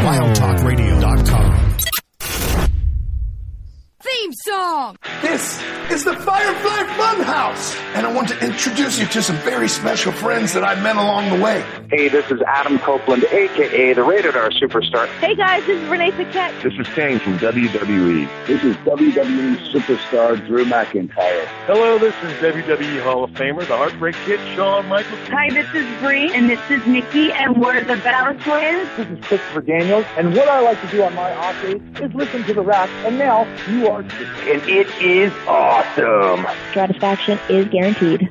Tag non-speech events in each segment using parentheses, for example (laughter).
WildTalkRadio.com. Theme song! This is the Firefly Funhouse, and I want to introduce you to some very special friends that I met along the way. Hey, this is Adam Copeland, aka the Rated R Superstar. Hey guys, this is Renee Paquette. This is Kane from WWE. This is WWE superstar Drew McIntyre. Hello, this is WWE Hall of Famer, the Heartbreak Kid, Shawn Michaels. Hi, this is Bree, and this is Nikki, and we're the Bella Twins. This is Christopher Daniels, and what I like to do on my off days is listen to the Rack, and now you are and it is awesome. Satisfaction is guaranteed.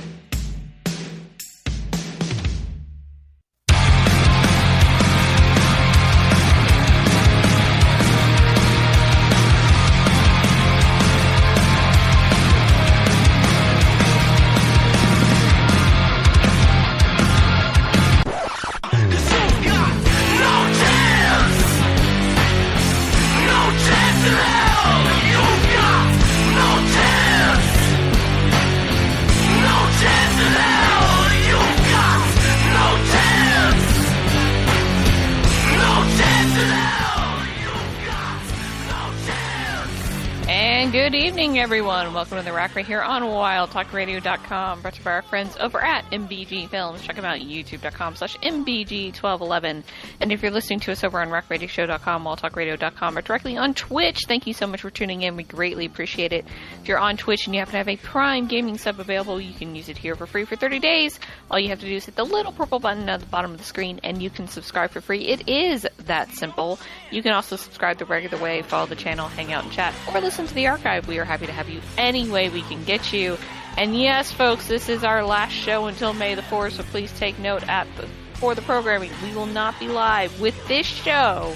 Everyone. Welcome to the Rack right here on WildTalkRadio.com. Brought to you by our friends over at MBG Films. Check them out YouTube.com slash MBG1211. And if you're listening to us over on RackRadioshow.com, WildTalkRadio.com, or directly on Twitch, thank you so much for tuning in. We greatly appreciate it. If you're on Twitch and you happen to have a Prime Gaming sub available, you can use it here for free for 30 days. All you have to do is hit the little purple button at the bottom of the screen and you can subscribe for free. It is that simple. You can also subscribe the regular way, follow the channel, hang out and chat, or listen to the archive. We are happy to have you any way we can get you. And yes, folks, this is our last show until May the 4th, so please take note at the, for the programming. We will not be live with this show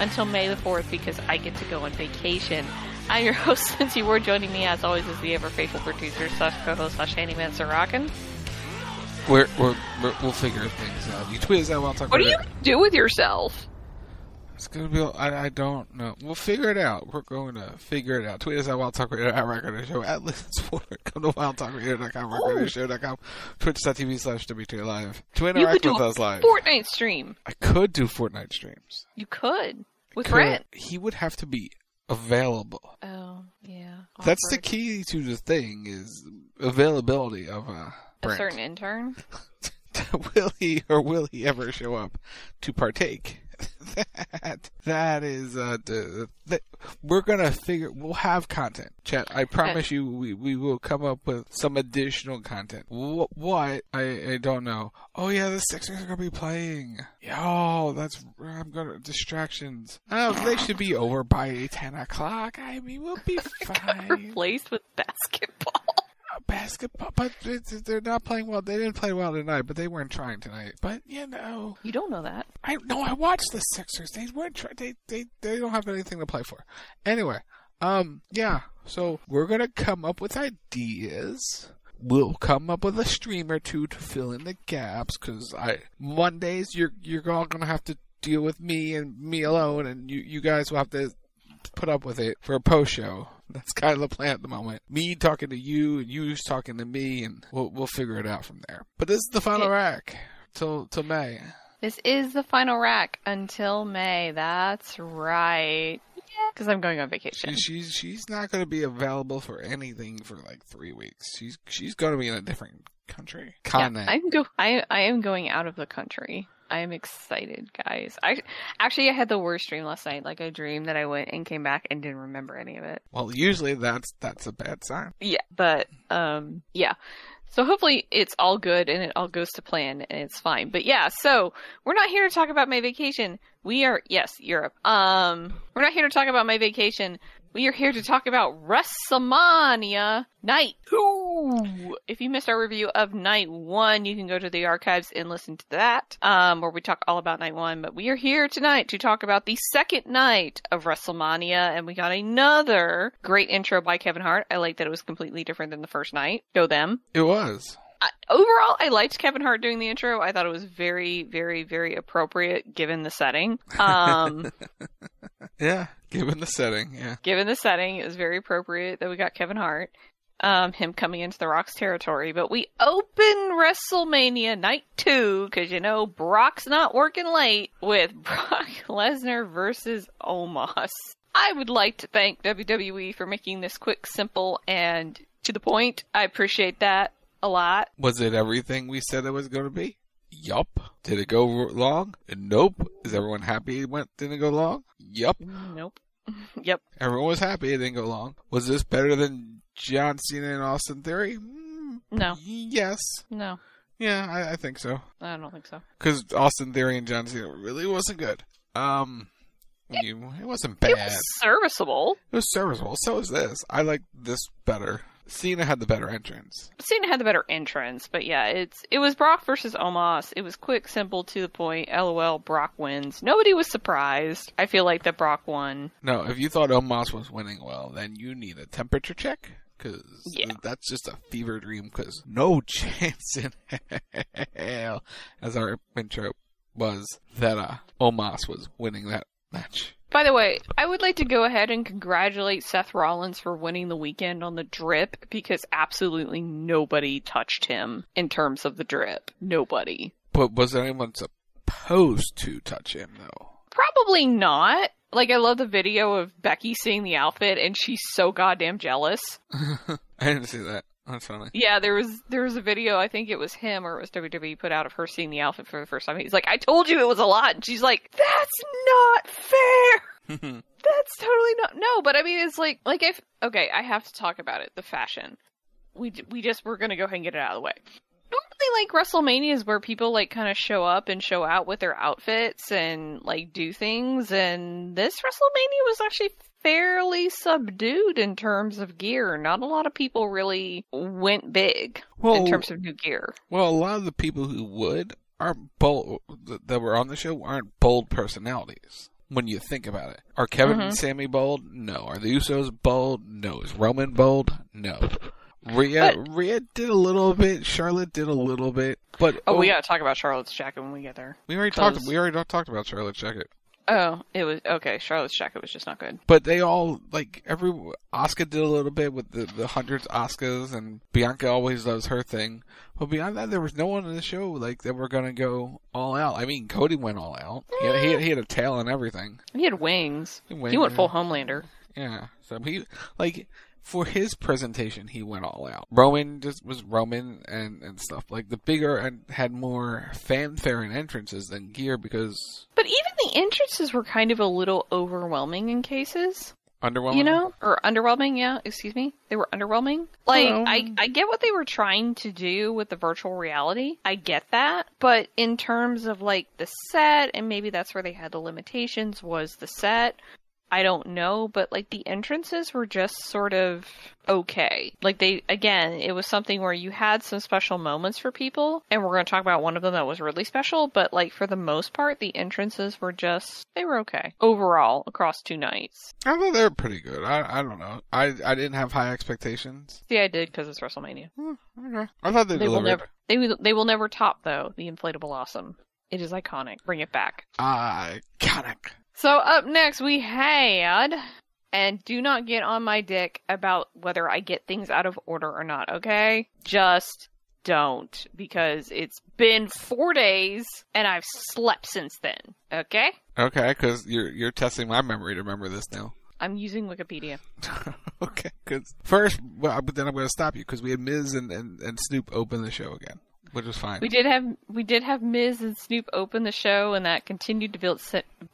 until May the 4th because I get to go on vacation. I'm your (laughs) host, Lindsey Ward. Joining me, as always, is the ever faithful producer slash co-host slash handyman, Sir Rockin'. We're, we're, we're, we'll figure things out. You tweet us at Wild Talk What do you do with yourself? It's gonna be. I, I don't know. We'll figure it out. We're going to figure it out. Tweet us at Wild Talk Radio at Record Show at Listen Sport. (laughs) Come to WildTalkRadio.com, RecordShow.com, Twitch.tv slash WT Live. To interact with us live. Fortnite stream. I could do Fortnite streams. You could with Could- Brent. He would have to be available. Oh yeah. That's the key to the thing is availability of uh, A certain intern. (laughs) will he or will he ever show up to partake? (laughs) that that is uh the, we're gonna figure we'll have content chat i promise you we, we will come up with some additional content. What, what? I, I don't know. Oh yeah the sixers are gonna be playing. Yo that's i'm gonna distractions. Oh they should be over by 10 o'clock. I mean we'll be (laughs) fine. Replaced with basketball. Basketball but they're not playing well they didn't play well tonight but they weren't trying tonight but you know You don't know that. I no, I watched the Sixers. They weren't try- they they they don't have anything to play for. Anyway, um, yeah. So we're gonna come up with ideas. We'll come up with a stream or two to fill in the gaps. Cause I Mondays you're you're all gonna have to deal with me and me alone, and you you guys will have to put up with it for a post show. (laughs) That's kind of the plan at the moment. Me talking to you, and you talking to me, and we'll we'll figure it out from there. But this is the final rack till till May. This is the final rack until May. That's right. Because I'm going on vacation. She's she's not going to be available for anything for like three weeks. She's she's going to be in a different country. Continent. Yeah, I'm go. I I am going out of the country. I am excited, guys. I actually I had the worst dream last night. Like I dreamed that I went and came back and didn't remember any of it. Well, usually that's that's a bad sign. Yeah, but um, yeah. So hopefully it's all good and it all goes to plan and it's fine. But yeah, so we're not here to talk about my vacation. We are yes, Europe. Um, we're not here to talk about my vacation. We are here to talk about WrestleMania Night 2. If you missed our review of Night 1, you can go to the archives and listen to that, um, where we talk all about Night 1. But we are here tonight to talk about the second night of WrestleMania, and we got another great intro by Kevin Hart. I like that it was completely different than the first night. Go them. It was. I, overall, I liked Kevin Hart doing the intro. I thought it was very, very, very appropriate given the setting. Um, (laughs) yeah, given the setting, yeah. Given the setting, it was very appropriate that we got Kevin Hart, um, him coming into the Rock's territory. But we open WrestleMania Night 2, because you know, Brock's not working late, with (laughs) Brock Lesnar versus Omos. I would like to thank WWE for making this quick, simple, and to the point. I appreciate that a lot. Was it everything we said it was going to be? Yup. Did it go long? Nope. Is everyone happy it went didn't go long? Yup. Nope. (laughs) yep. Everyone was happy it didn't go long. Was this better than John Cena and Austin Theory? No. Yes. No. Yeah, I, I think so. I don't think so. Because Austin Theory and John Cena really wasn't good. Um, it, you, it wasn't bad. It was serviceable. It was serviceable. So is this. I like this better. Cena had the better entrance. Cena had the better entrance, but yeah, it's it was Brock versus Omos. It was quick, simple, to the point. LOL, Brock wins. Nobody was surprised. I feel like that Brock won. No, if you thought Omos was winning well, then you need a temperature check. Because yeah. that's just a fever dream. Because no (laughs) chance in hell, as our intro was, that uh, Omos was winning that match. By the way, I would like to go ahead and congratulate Seth Rollins for winning the weekend on the drip because absolutely nobody touched him in terms of the drip. Nobody. But was anyone supposed to touch him though? Probably not. Like I love the video of Becky seeing the outfit and she's so goddamn jealous. (laughs) I didn't see that. Oh, that's funny. Yeah, there was there was a video. I think it was him or it was WWE put out of her seeing the outfit for the first time. He's like, "I told you it was a lot," and she's like, "That's not fair. (laughs) That's totally not no." But I mean, it's like like if okay, I have to talk about it. The fashion. We we just we're gonna go ahead and get it out of the way. Normally, like WrestleMania is where people like kind of show up and show out with their outfits and like do things, and this WrestleMania was actually fairly subdued in terms of gear. Not a lot of people really went big well, in terms of new gear. Well, a lot of the people who would aren't bold that were on the show aren't bold personalities. When you think about it, are Kevin mm-hmm. and Sammy bold? No. Are the Usos bold? No. Is Roman bold? No. Rhea, but, Rhea did a little bit. Charlotte did a little bit, but oh, oh we gotta talk about Charlotte's jacket when we get there. We already talked. We already talked about Charlotte's jacket. Oh, it was okay. Charlotte's jacket was just not good. But they all like every Asuka did a little bit with the the hundreds Asukas, and Bianca always does her thing. But beyond that, there was no one in the show like that were gonna go all out. I mean, Cody went all out. He had, he had, he had a tail and everything. He had wings. He, went, he went full Homelander. Yeah. So he like for his presentation, he went all out. Roman just was Roman and, and stuff. Like the bigger and had more fanfare and entrances than gear because. But even the entrances were kind of a little overwhelming in cases. Underwhelming, you know, or underwhelming. Yeah, excuse me. They were underwhelming. Like I, I get what they were trying to do with the virtual reality. I get that, but in terms of like the set, and maybe that's where they had the limitations was the set. I don't know, but like the entrances were just sort of okay. Like they, again, it was something where you had some special moments for people, and we're going to talk about one of them that was really special, but like for the most part, the entrances were just, they were okay overall across two nights. I thought they were pretty good. I, I don't know. I, I didn't have high expectations. See, I did because it's WrestleMania. Hmm, okay. I thought they, they will never, they, they will never top though the inflatable awesome. It is iconic. Bring it back. Iconic. So up next we had And do not get on my dick about whether I get things out of order or not, okay? Just don't because it's been four days and I've slept since then. Okay? Okay, because you're you're testing my memory to remember this now. I'm using Wikipedia. (laughs) okay, because first, well, but then I'm going to stop you because we had Miz and, and, and Snoop open the show again, which was fine. We did have we did have Miz and Snoop open the show, and that continued to build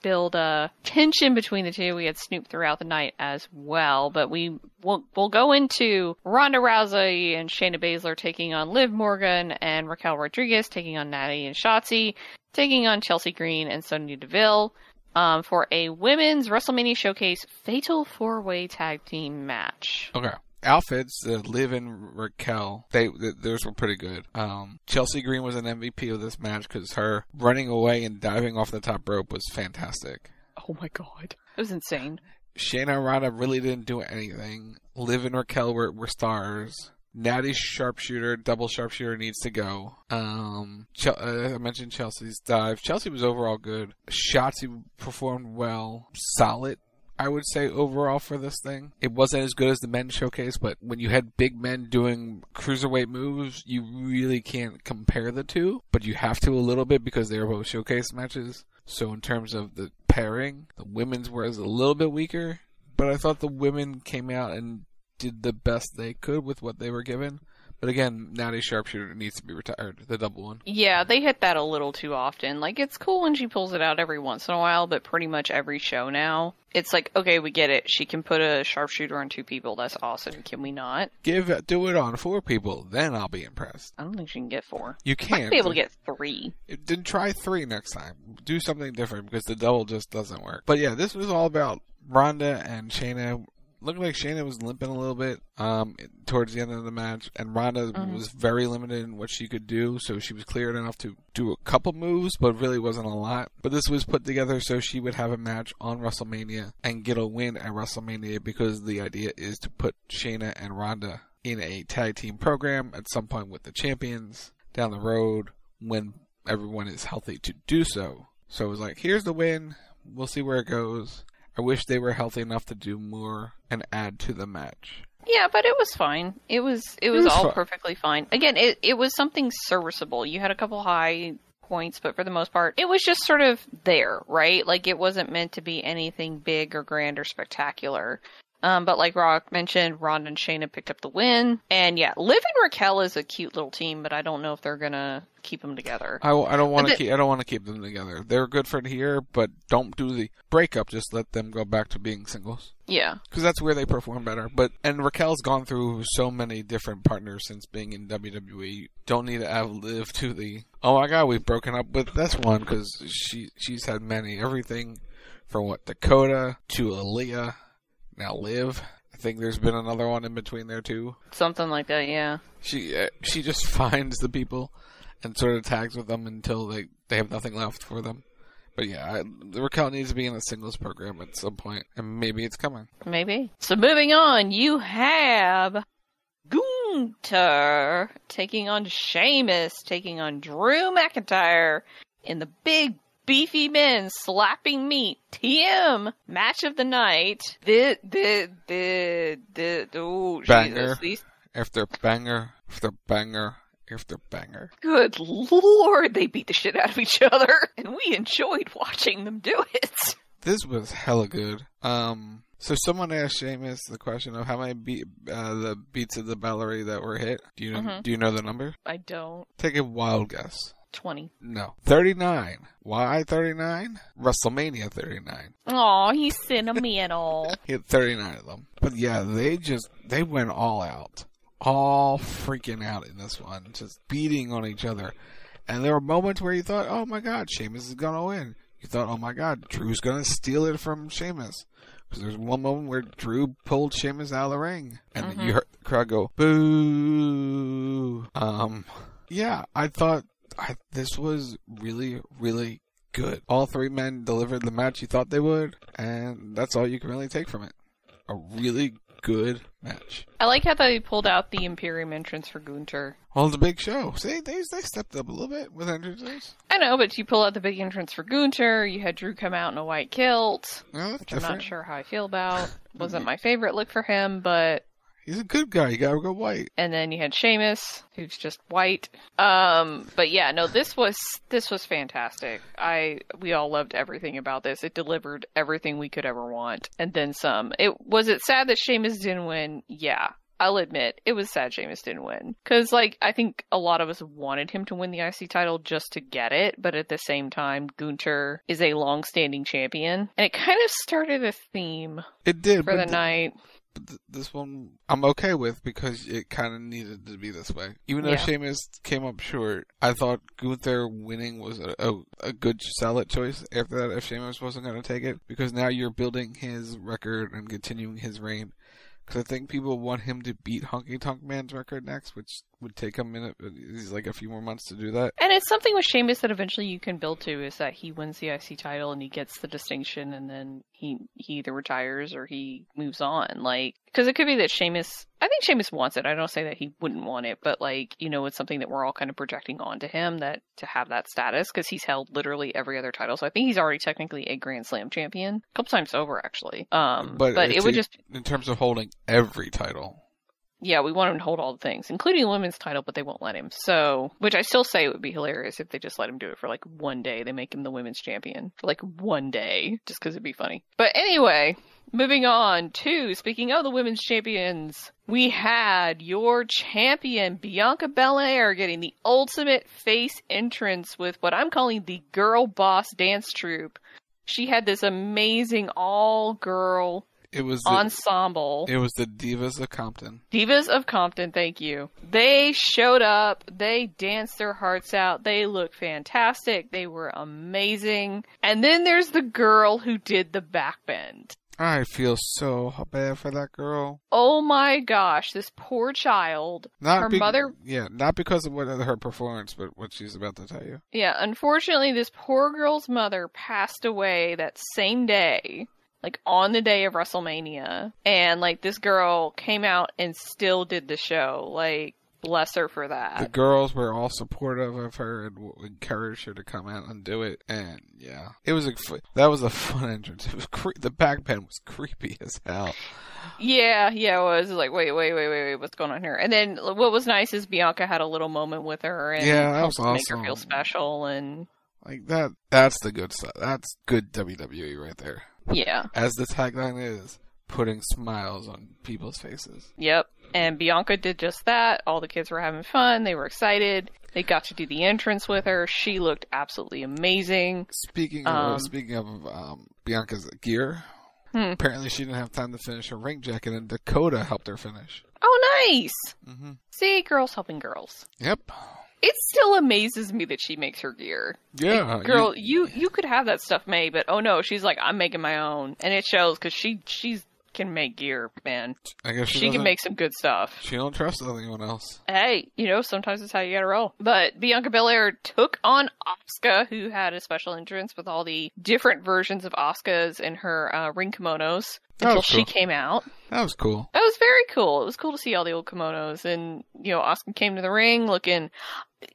build uh, tension between the two. We had Snoop throughout the night as well, but we will we'll go into Ronda Rousey and Shayna Baszler taking on Liv Morgan and Raquel Rodriguez taking on Natty and Shotzi, taking on Chelsea Green and Sonya Deville um, for a women's WrestleMania Showcase Fatal Four Way Tag Team match. Okay. Outfits, uh, Liv and Raquel, they, they those were pretty good. Um, Chelsea Green was an MVP of this match because her running away and diving off the top rope was fantastic. Oh my god, it was insane. Shayna Ronda really didn't do anything. Liv and Raquel were, were stars. Natty sharpshooter, double sharpshooter needs to go. Um, Ch- uh, I mentioned Chelsea's dive. Chelsea was overall good. Shotzi performed well, solid. I would say overall for this thing, it wasn't as good as the men's showcase, but when you had big men doing cruiserweight moves, you really can't compare the two. But you have to a little bit because they are both showcase matches. So in terms of the pairing, the women's was a little bit weaker, but I thought the women came out and did the best they could with what they were given. But again, Natty Sharpshooter needs to be retired, the double one. Yeah, they hit that a little too often. Like, it's cool when she pulls it out every once in a while, but pretty much every show now, it's like, okay, we get it. She can put a sharpshooter on two people. That's awesome. Can we not? Give Do it on four people, then I'll be impressed. I don't think she can get four. You can't. Be able to get three. Then try three next time. Do something different because the double just doesn't work. But yeah, this was all about Ronda and Shayna looked like Shayna was limping a little bit um, towards the end of the match, and Ronda mm-hmm. was very limited in what she could do, so she was cleared enough to do a couple moves, but really wasn't a lot. But this was put together so she would have a match on WrestleMania and get a win at WrestleMania because the idea is to put Shayna and Ronda in a tag team program at some point with the champions down the road when everyone is healthy to do so. So it was like, here's the win. We'll see where it goes. I wish they were healthy enough to do more and add to the match. Yeah, but it was fine. It was it was, it was all fun. perfectly fine. Again, it it was something serviceable. You had a couple high points, but for the most part, it was just sort of there, right? Like it wasn't meant to be anything big or grand or spectacular. Um, but like Rock mentioned, Ron and Shayna picked up the win. And yeah, Liv and Raquel is a cute little team, but I don't know if they're gonna keep them together. I, I don't want to keep I don't want to keep them together. They're good for here, but don't do the breakup. Just let them go back to being singles. Yeah, because that's where they perform better. But and Raquel's gone through so many different partners since being in WWE. Don't need to have Liv to the oh my god we've broken up with this one because she she's had many everything from what Dakota to Aliyah now Liv. I think there's been another one in between there too. Something like that, yeah. She uh, she just (laughs) finds the people and sort of tags with them until they they have nothing left for them. But yeah, I, Raquel needs to be in a singles program at some point, and maybe it's coming. Maybe. So moving on, you have Gunther taking on Sheamus, taking on Drew McIntyre in the big beefy men slapping meat. TM match of the night. The the the the oh banger Jesus, these... after banger after banger after banger. Good lord, they beat the shit out of each other, (laughs) and we enjoyed watching them do it. This was hella good. Um. So someone asked Sheamus the question of how many beat, uh, the beats of the Bodhrán that were hit. Do you know? Mm-hmm. Do you know the number? I don't. Take a wild guess. 20. No. 39. Why 39? WrestleMania 39. Aw, he's sentimental. (laughs) he had 39 of them. But yeah, they just, they went all out. All freaking out in this one. Just beating on each other. And there were moments where you thought, oh my god, Sheamus is gonna win. You thought, oh my god, Drew's gonna steal it from Sheamus. Because there's one moment where Drew pulled Sheamus out of the ring. And mm-hmm. you heard the crowd go, boo. Um, yeah, I thought I, this was really, really good. All three men delivered the match you thought they would, and that's all you can really take from it. A really good match. I like how they pulled out the Imperium entrance for Gunther. Well, the big show. See, they they stepped up a little bit with entrances. I know, but you pull out the big entrance for Gunther. You had Drew come out in a white kilt, which different. I'm not sure how I feel about. (laughs) Wasn't my favorite look for him, but He's a good guy. You gotta go white. And then you had Sheamus, who's just white. Um, but yeah, no, this was this was fantastic. I we all loved everything about this. It delivered everything we could ever want, and then some. It was it sad that Sheamus didn't win. Yeah, I'll admit it was sad Sheamus didn't win because like I think a lot of us wanted him to win the IC title just to get it, but at the same time, Gunther is a long-standing champion, and it kind of started a theme. It did for the th- night. Th- this one I'm okay with because it kind of needed to be this way. Even though Yeah. Sheamus came up short, I thought Gunther winning was a, a, a good solid choice after that if Sheamus wasn't going to take it because now you're building his record and continuing his reign. Because I think people want him to beat Honky Tonk Man's record next, which would take him in a, he's like a few more months to do that. And it's something with Sheamus that eventually you can build to is that he wins the IC title and he gets the distinction and then he he either retires or he moves on. Like because it could be that Sheamus I think Sheamus wants it. I don't say that he wouldn't want it, but like, you know, it's something that we're all kind of projecting onto him that to have that status because he's held literally every other title. So I think he's already technically a Grand Slam champion. A couple times over actually. Um but, it would a- just in terms of holding every title. Yeah, we want him to hold all the things, including the women's title, but they won't let him. So, which I still say it would be hilarious if they just let him do it for like one day. They make him the women's champion for like one day, just because it'd be funny. But anyway, moving on to speaking of the women's champions, we had your champion Bianca Belair getting the ultimate face entrance with what I'm calling the girl boss dance troupe. She had this amazing all girl It was the, ensemble. it was the Divas of Compton. Divas of Compton, thank you. They showed up, they danced their hearts out, they looked fantastic, they were amazing. And then there's the girl who did the backbend. I feel so bad for that girl. Oh my gosh, this poor child. Not her be- mother yeah, not because of what her performance, but what she's about to tell you. Yeah, unfortunately, this poor girl's mother passed away that same day, like on the day of WrestleMania. And, like, this girl came out and still did the show. Like, bless her for that. The girls were all supportive of her and w- encouraged her to come out and do it. And yeah, it was a f- that was a fun entrance. It was cre- the back backbend was creepy as hell. Yeah, yeah, it was like, wait, wait, wait, wait, wait, what's going on here? And then what was nice is Bianca had a little moment with her and Yeah, that was make her feel special. And Like that. That's the good stuff. That's good WWE right there. Yeah, As the tagline is, putting smiles on people's faces. Yep. And Bianca did just that. All the kids were having fun. They were excited. They got to do the entrance with her. She looked absolutely amazing. Speaking of Um, speaking of um, Bianca's gear, Hmm. apparently she didn't have time to finish her ring jacket, and Dakota helped her finish. Oh, nice. Mm-hmm. See, girls helping girls. Yep. It still amazes me that she makes her gear. Yeah, Girl, you you could have that stuff made, but oh no, she's like I'm making my own, and it shows because she she's can make gear, man. I guess she, She can make some good stuff. She don't trust anyone else. Hey, you know, sometimes it's how you gotta roll. But Bianca Belair took on Asuka, who had a special entrance with all the different versions of Asuka's in her uh, ring kimonos until she cool. came out. That was cool. That was very cool. It was cool to see all the old kimonos, and you know, Asuka came to the ring looking.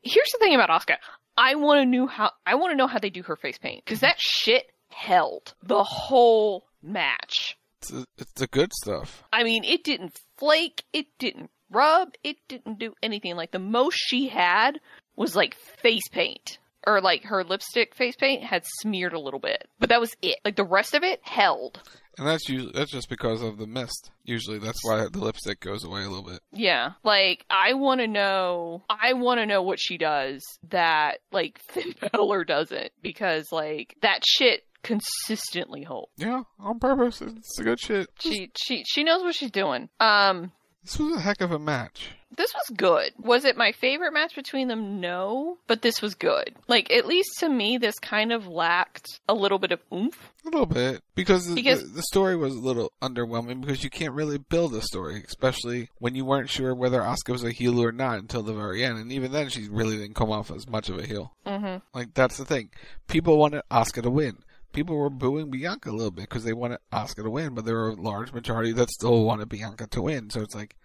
Here's the thing about Asuka. I want to know how. I want to know how they do her face paint because that shit held the whole match. It's, it's the good stuff. I mean, it didn't flake, it didn't rub, it didn't do anything. Like the most she had was like face paint. Or like her lipstick face paint had smeared a little bit. But that was it. Like the rest of it held. And that's usually that's just because of the mist. Usually that's why the lipstick goes away a little bit. Yeah. Like I want to know I want to know what she does that like (laughs) Finn Balor doesn't because like that shit consistently holds. Yeah, on purpose. It's a good shit. She she she knows what she's doing. Um This was a heck of a match. This was good. Was it my favorite match between them? No, but this was good. Like at least to me, this kind of lacked a little bit of oomph. A little bit because, the- Because- the, the story was a little underwhelming because you can't really build a story, especially when you weren't sure whether Asuka was a heel or not until the very end, and even then she really didn't come off as much of a heel. Mm-hmm. Like that's the thing. People wanted Asuka to win. People were booing Bianca a little bit because they wanted Asuka to win, but there were a large majority that still wanted Bianca to win. So it's like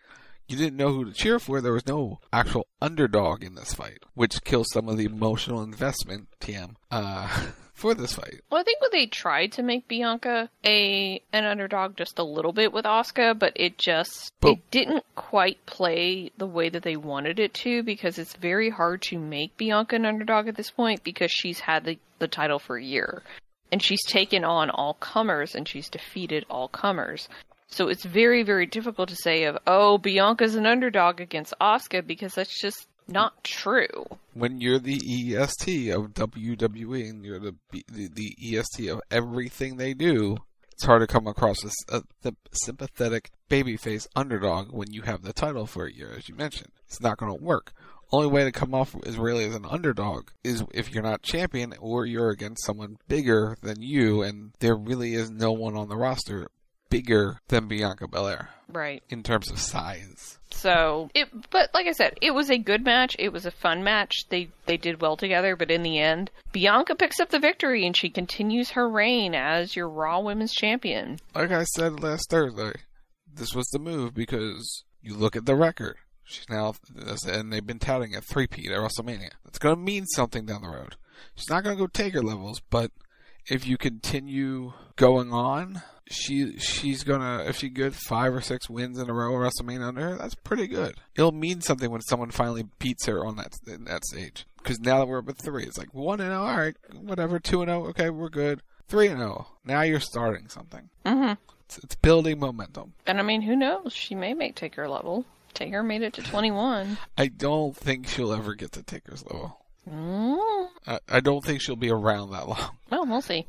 you didn't know who to cheer for. There was no actual underdog in this fight, which kills some of the emotional investment. TM. Uh, (laughs) for this fight. Well, I think they tried to make Bianca a an underdog just a little bit with Asuka, but it just but, it didn't quite play the way that they wanted it to because it's very hard to make Bianca an underdog at this point because she's had the, the title for a year. And she's taken on all comers and she's defeated all comers. So it's very, very difficult to say of, oh, Bianca's an underdog against Asuka because that's just not true. When you're the EST of WWE and you're the the, the EST of everything they do, it's hard to come across as a, a sympathetic babyface underdog when you have the title for a year, as you mentioned. It's not going to work. Only way to come off as really as an underdog is if you're not champion or you're against someone bigger than you, and there really is no one on the roster bigger than Bianca Belair. Right. In terms of size. So it, but like I said, it was a good match. It was a fun match. They they did well together, but in the end, Bianca picks up the victory and she continues her reign as your Raw Women's Champion. Like I said last Thursday, this was the move because you look at the record. She's now, and they've been touting a three-peat at WrestleMania. That's going to mean something down the road. She's not going to go Taker levels, but if you continue going on, she she's gonna if she gets five or six wins in a row at WrestleMania under her, that's pretty good. It'll mean something when someone finally beats her on that in that stage. Because now that we're up at three, it's like one and zero. All right, whatever. Two and zero. Okay, we're good. Three and zero. Now you're starting something. Mm-hmm. It's, it's building momentum. And I mean, who knows? She may make Taker level. Taker made it to 21. I don't think she'll ever get to Taker's level. Mm. I, I don't think she'll be around that long. (laughs) Well, we'll see.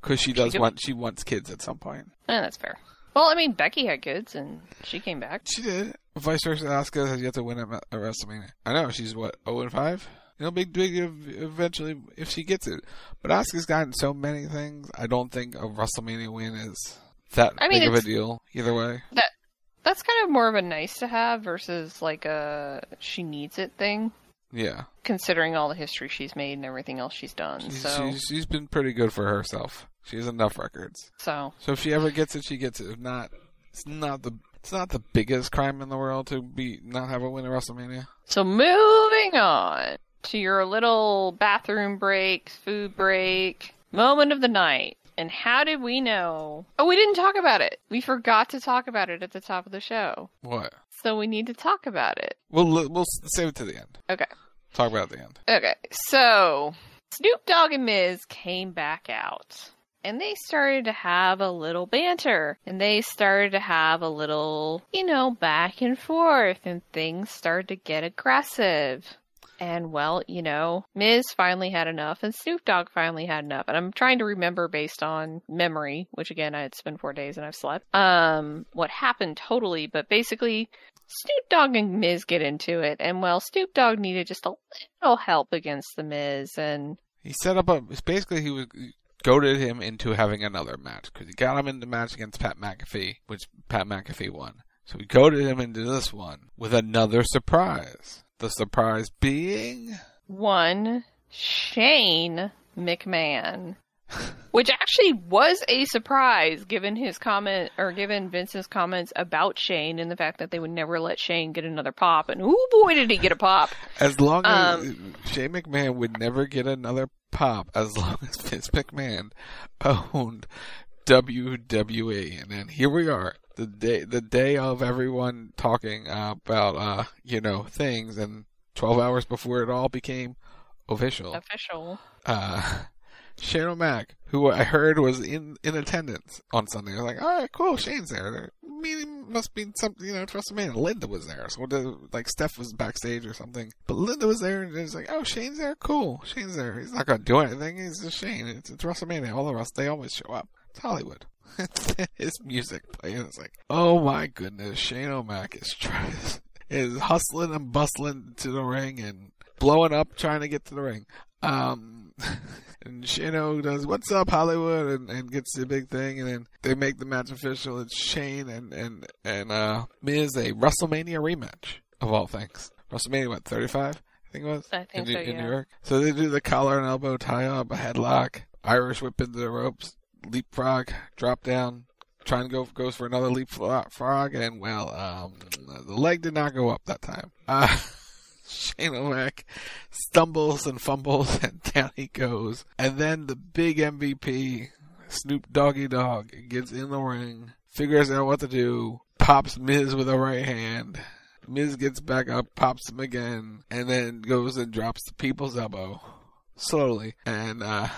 Because she does she want she wants kids at some point. Yeah, that's fair. Well, I mean, Becky had kids and she came back. She did. Vice versa, Asuka has yet to win at WrestleMania. I know she's what 0 and 5. It'll be big eventually if she gets it. But Asuka's gotten so many things. I don't think a WrestleMania win is that I mean, big of a deal either way. That that's kind of more of a nice to have versus like a she needs it thing. Yeah. Considering all the history she's made and everything else she's done. She's, so she's, she's been pretty good for herself. She has enough records. So So if she ever gets it, she gets it. If not, it's not the it's not the biggest crime in the world to be not have a win at WrestleMania. So moving on to your little bathroom break, food break, moment of the night. And how did we know? Oh, we didn't talk about it. We forgot to talk about it at the top of the show. What? So we need to talk about it. We'll we'll save it to the end. Okay. Talk about the end. Okay. So Snoop Dogg and Miz came back out. And they started to have a little banter. And they started to have a little, you know, back and forth. And things started to get aggressive. And well, you know, Miz finally had enough and Snoop Dogg finally had enough. And I'm trying to remember based on memory, which again, I had spent four days and I've slept, um, what happened totally. But basically, Snoop Dogg and Miz get into it. And well, Snoop Dogg needed just a little help against the Miz. And he set up a, basically, he was, goaded him into having another match because he got him in the match against Pat McAfee, which Pat McAfee won. So he goaded him into this one with another surprise. The surprise being one Shane McMahon. Which actually was a surprise given his comment or given Vince's comments about Shane and the fact that they would never let Shane get another pop. And oh boy, did he get a pop! As long as um, Shane McMahon would never get another pop, as long as Vince McMahon owned WWE. And then here we are, the day the day of everyone talking uh, about uh, you know things, and 12 hours before it all became official. Official. Uh, (laughs) Shane O'Mac, who I heard was in, in attendance on Sunday. I was like, all right, cool, Shane's there. Meaning must be something, you know, it's WrestleMania. Linda was there. So, like, Steph was backstage or something. But Linda was there and it was like, oh, Shane's there? Cool. Shane's there. He's not going to do anything. He's just Shane. It's, it's WrestleMania. All the rest, they always show up. It's Hollywood. (laughs) His music playing. It's like, oh my goodness, Shane O'Mac is trying, (laughs) is hustling and bustling to the ring and blowing up trying to get to the ring. Um, (laughs) and Shane O does "What's up, Hollywood?" and, and gets the big thing, and then they make the match official. It's Shane and and and uh, Miz a WrestleMania rematch of all things. WrestleMania what thirty five? I think it was. I think in, so, in yeah. New York. So they do the collar and elbow tie up, a headlock. Irish whip into the ropes, leapfrog, drop down, trying to go goes for another leapfrog, and well, um, the leg did not go up that time. Uh, (laughs) Shane O'Mac stumbles and fumbles, and (laughs) down he goes. And then the big MVP, Snoop Doggy Dogg, gets in the ring, figures out what to do, pops Miz with a right hand. Miz gets back up, pops him again, and then goes and drops the people's elbow slowly and uh,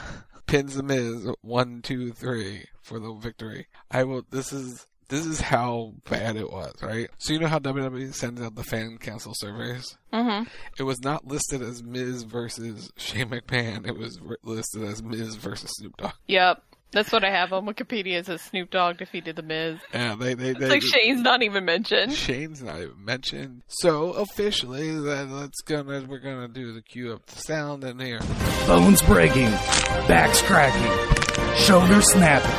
pins the Miz one, two, three for the victory. I will. This is this is how bad it was, right? So you know how WWE sends out the fan council surveys? Mm-hmm. It was not listed as Miz versus Shane McMahon. It was listed as Miz versus Snoop Dogg. Yep. That's what I have on Wikipedia. It says Snoop Dogg defeated The Miz. Yeah, they they, it's they like Shane's not even mentioned. Shane's not even mentioned. So officially, that let's gonna we're gonna do the cue up the sound in here. Bones breaking, backs cracking, shoulders snapping.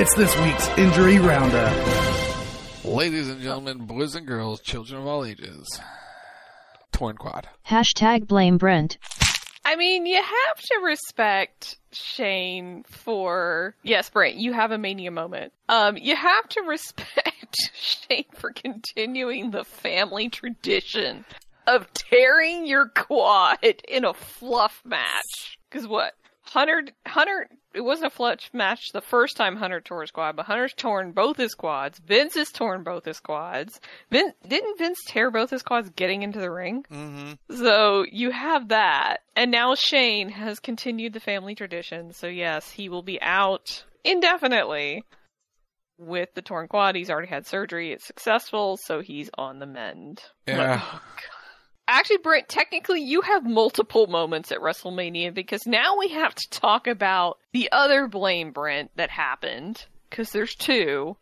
It's this week's injury roundup. Ladies and gentlemen, boys and girls, children of all ages. Torn quad. Hashtag blame Brent. I mean, you have to respect Shane for yes, Brent, you have a mania moment. Um, you have to (laughs) respect Shane for continuing the family tradition of tearing your quad in a fluff match. Because what? Hunter, Hunter, it wasn't a fluff match the first time Hunter tore his quad, but Hunter's torn both his quads. Vince has torn both his quads. Vin, didn't Vince tear both his quads getting into the ring? Mm-hmm. So you have that. And now Shane has continued the family tradition. So yes, he will be out indefinitely with the torn quad. He's already had surgery. It's successful. So he's on the mend. Yeah. Actually, Brent, technically you have multiple moments at WrestleMania because now we have to talk about the other blame Brent that happened because there's two.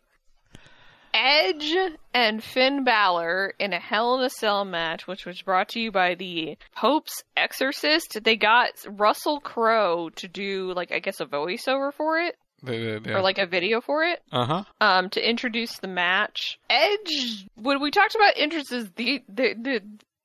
Edge and Finn Balor in a Hell in a Cell match, which was brought to you by the Pope's Exorcist. They got Russell Crowe to do, like, I guess a voiceover for it. Did, yeah. Or like a video for it. Uh huh. Um, to introduce the match. Edge, when we talked about entrances, the, the, the,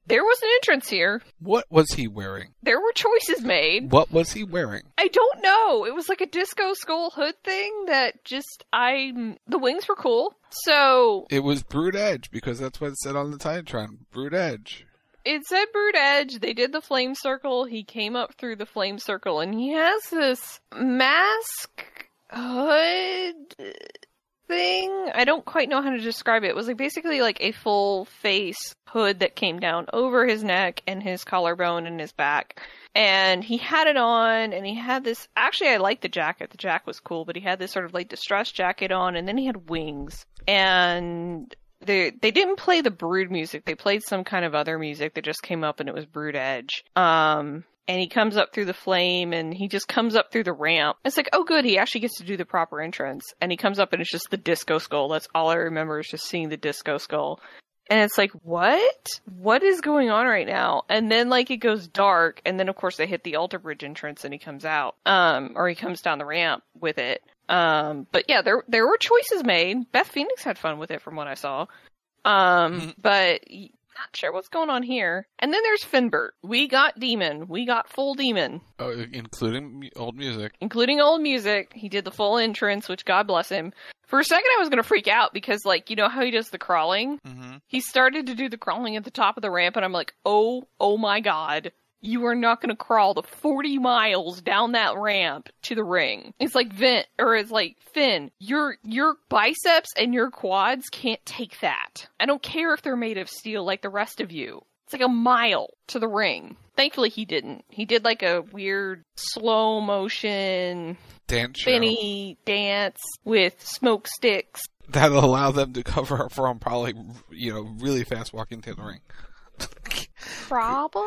there was an entrance here. What was he wearing? There were choices made. What was he wearing? I don't know. It was like a disco skull hood thing that just I the wings were cool. So It was Brood Edge because that's what it said on the Titantron. Brood Edge. it said Brood Edge. They did the flame circle. He came up through the flame circle and he has this mask hood thing. I don't quite know how to describe it. It was like basically like a full face hood that came down over his neck and his collarbone and his back. And he had it on and he had this actually I liked the jacket. The jacket was cool, but he had this sort of like distressed jacket on and then he had wings. And they they didn't play the brood music. They played some kind of other music that just came up and it was brood edge. Um and he comes up through the flame and he just comes up through the ramp. It's like, oh good, he actually gets to do the proper entrance. And he comes up and it's just the disco skull. That's all I remember is just seeing the disco skull. And it's like, what? What is going on right now? And then like it goes dark and then of course they hit the Alter Bridge entrance and he comes out. Um or he comes down the ramp with it. Um but yeah, there there were choices made. Beth Phoenix had fun with it from what I saw. Um (laughs) but not sure what's going on here. And then there's Finbert. We got Demon. We got full Demon. Oh, including old music. Including old music. He did the full entrance, which God bless him. For a second, I was going to freak out because, like, you know how he does the crawling? Mm-hmm. He started to do the crawling at the top of the ramp, and I'm like, oh, oh my God. You are not going to crawl the 40 miles down that ramp to the ring. It's like Vin, or it's like Finn. Your your biceps and your quads can't take that. I don't care if they're made of steel like the rest of you. It's like a mile to the ring. Thankfully, he didn't. He did like a weird slow motion dance spinny dance with smoke sticks. That'll allow them to cover from probably you know really fast walking to the ring. (laughs) Probably.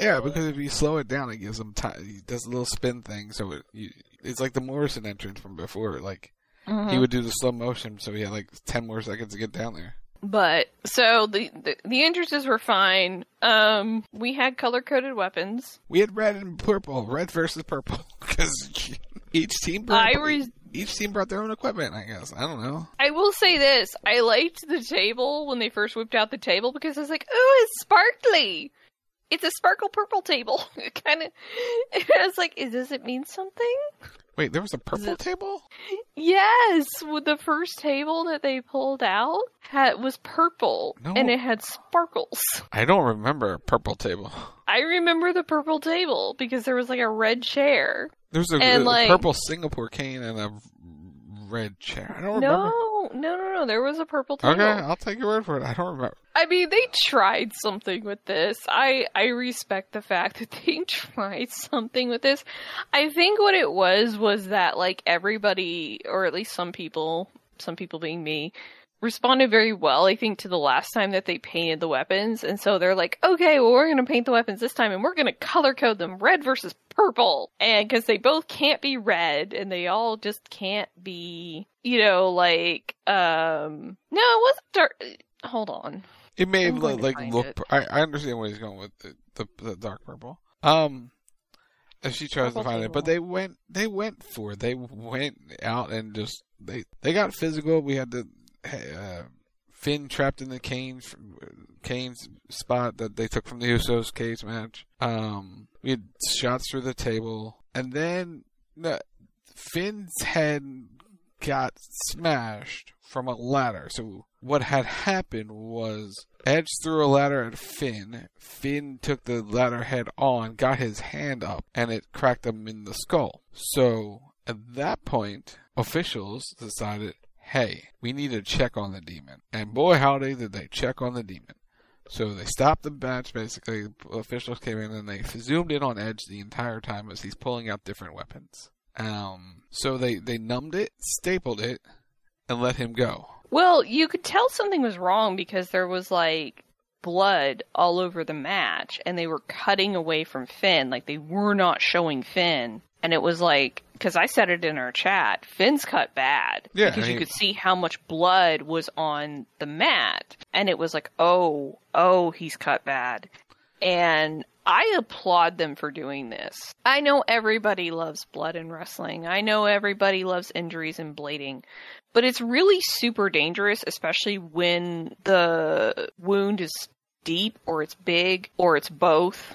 Yeah, because if you slow it down, it gives him time. He does a little spin thing, so it you, it's like the Morrison entrance from before. Like mm-hmm. he would do the slow motion, so he had like ten more seconds to get down there. But so the the, the entrances were fine. Um, we had color coded weapons. We had red and purple, red versus purple, (laughs) because (laughs) each team I re- each team brought their own equipment. I guess I don't know. I will say this: I liked the table when they first whipped out the table because I was like, "Oh, it's sparkly." it's a sparkle purple table. (laughs) kind of. (laughs) I was like, does it mean something? Wait, there was a purple table? Yes, with the first table that they pulled out had was purple No. and it had sparkles. I don't remember a purple table. I remember the purple table because there was like a red chair. There was a, And, a like- purple Singapore cane and a red chair. I don't remember. No, no, no, no. There was a purple table. Okay, I'll take your word for it. I don't remember. I mean, they tried something with this. I I respect the fact that (laughs) they tried something with this. I think what it was was that like everybody, or at least some people, some people being me, responded very well. I think to the last time that they painted the weapons, and so they're like, okay, well we're gonna paint the weapons this time, and we're gonna color code them red versus purple, and because they both can't be red, and they all just can't be, you know, like um, no, it wasn't dark. Hold on. It may going to like look. I, I understand where he's going with the, the, the dark purple. Um, if she tries Purple to find it, but they went they went for it. They went out and just they they got physical. We had the uh, Finn trapped in the Kane's Kane's spot that they took from the Usos cage match. Um, we had shots through the table, and then Finn's head got smashed from a ladder. So what had happened was Edge threw a ladder at Finn. Finn took the ladder head on, got his hand up, and it cracked him in the skull. So at that point, officials decided, hey, we need to check on the demon. And boy, howdy, did they check on the demon. So they stopped the match, basically. Officials came in and they zoomed in on Edge the entire time as he's pulling out different weapons. Um, so they, they numbed it, stapled it, and let him go. Well, you could tell something was wrong because there was like blood all over the match and they were cutting away from Finn. Like they were not showing Finn. And it was like, because I said it in our chat, Finn's cut bad. Yeah, Because I you could see how much blood was on the mat. And it was like, oh, oh, he's cut bad. And I applaud them for doing this. I know everybody loves blood in wrestling. I know everybody loves injuries and blading. But it's really super dangerous, especially when the wound is deep or it's big or it's both.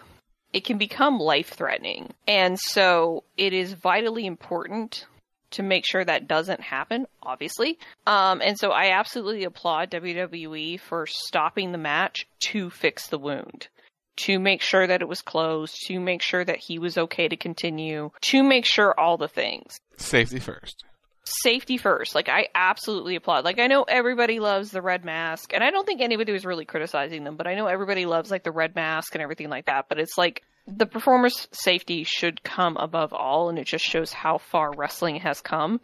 It can become life threatening. And so it is vitally important to make sure that doesn't happen, obviously. Um, and so I absolutely applaud WWE for stopping the match to fix the wound to make sure that it was closed, to make sure that he was okay to continue, to make sure all the things. Safety first. Safety first. Like, I absolutely applaud. Like, I know everybody loves the red mask, and I don't think anybody was really criticizing them, but I know everybody loves, like, the red mask and everything like that, but it's like, the performer's safety should come above all, and it just shows how far wrestling has come.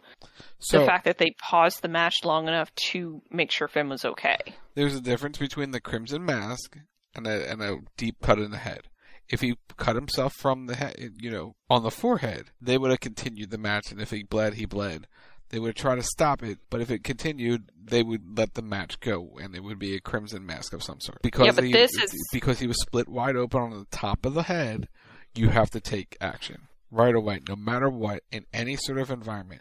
So the fact that they paused the match long enough to make sure Finn was okay. there's a difference between the crimson mask and a and a deep cut in the head. If he cut himself from the head, you know, on the forehead, they would have continued the match, and if he bled, he bled. They would try to stop it, but if it continued, they would let the match go, and it would be a crimson mask of some sort. Because Yeah, but he, this is- because he was split wide open on the top of the head, you have to take action right away, no matter what, in any sort of environment.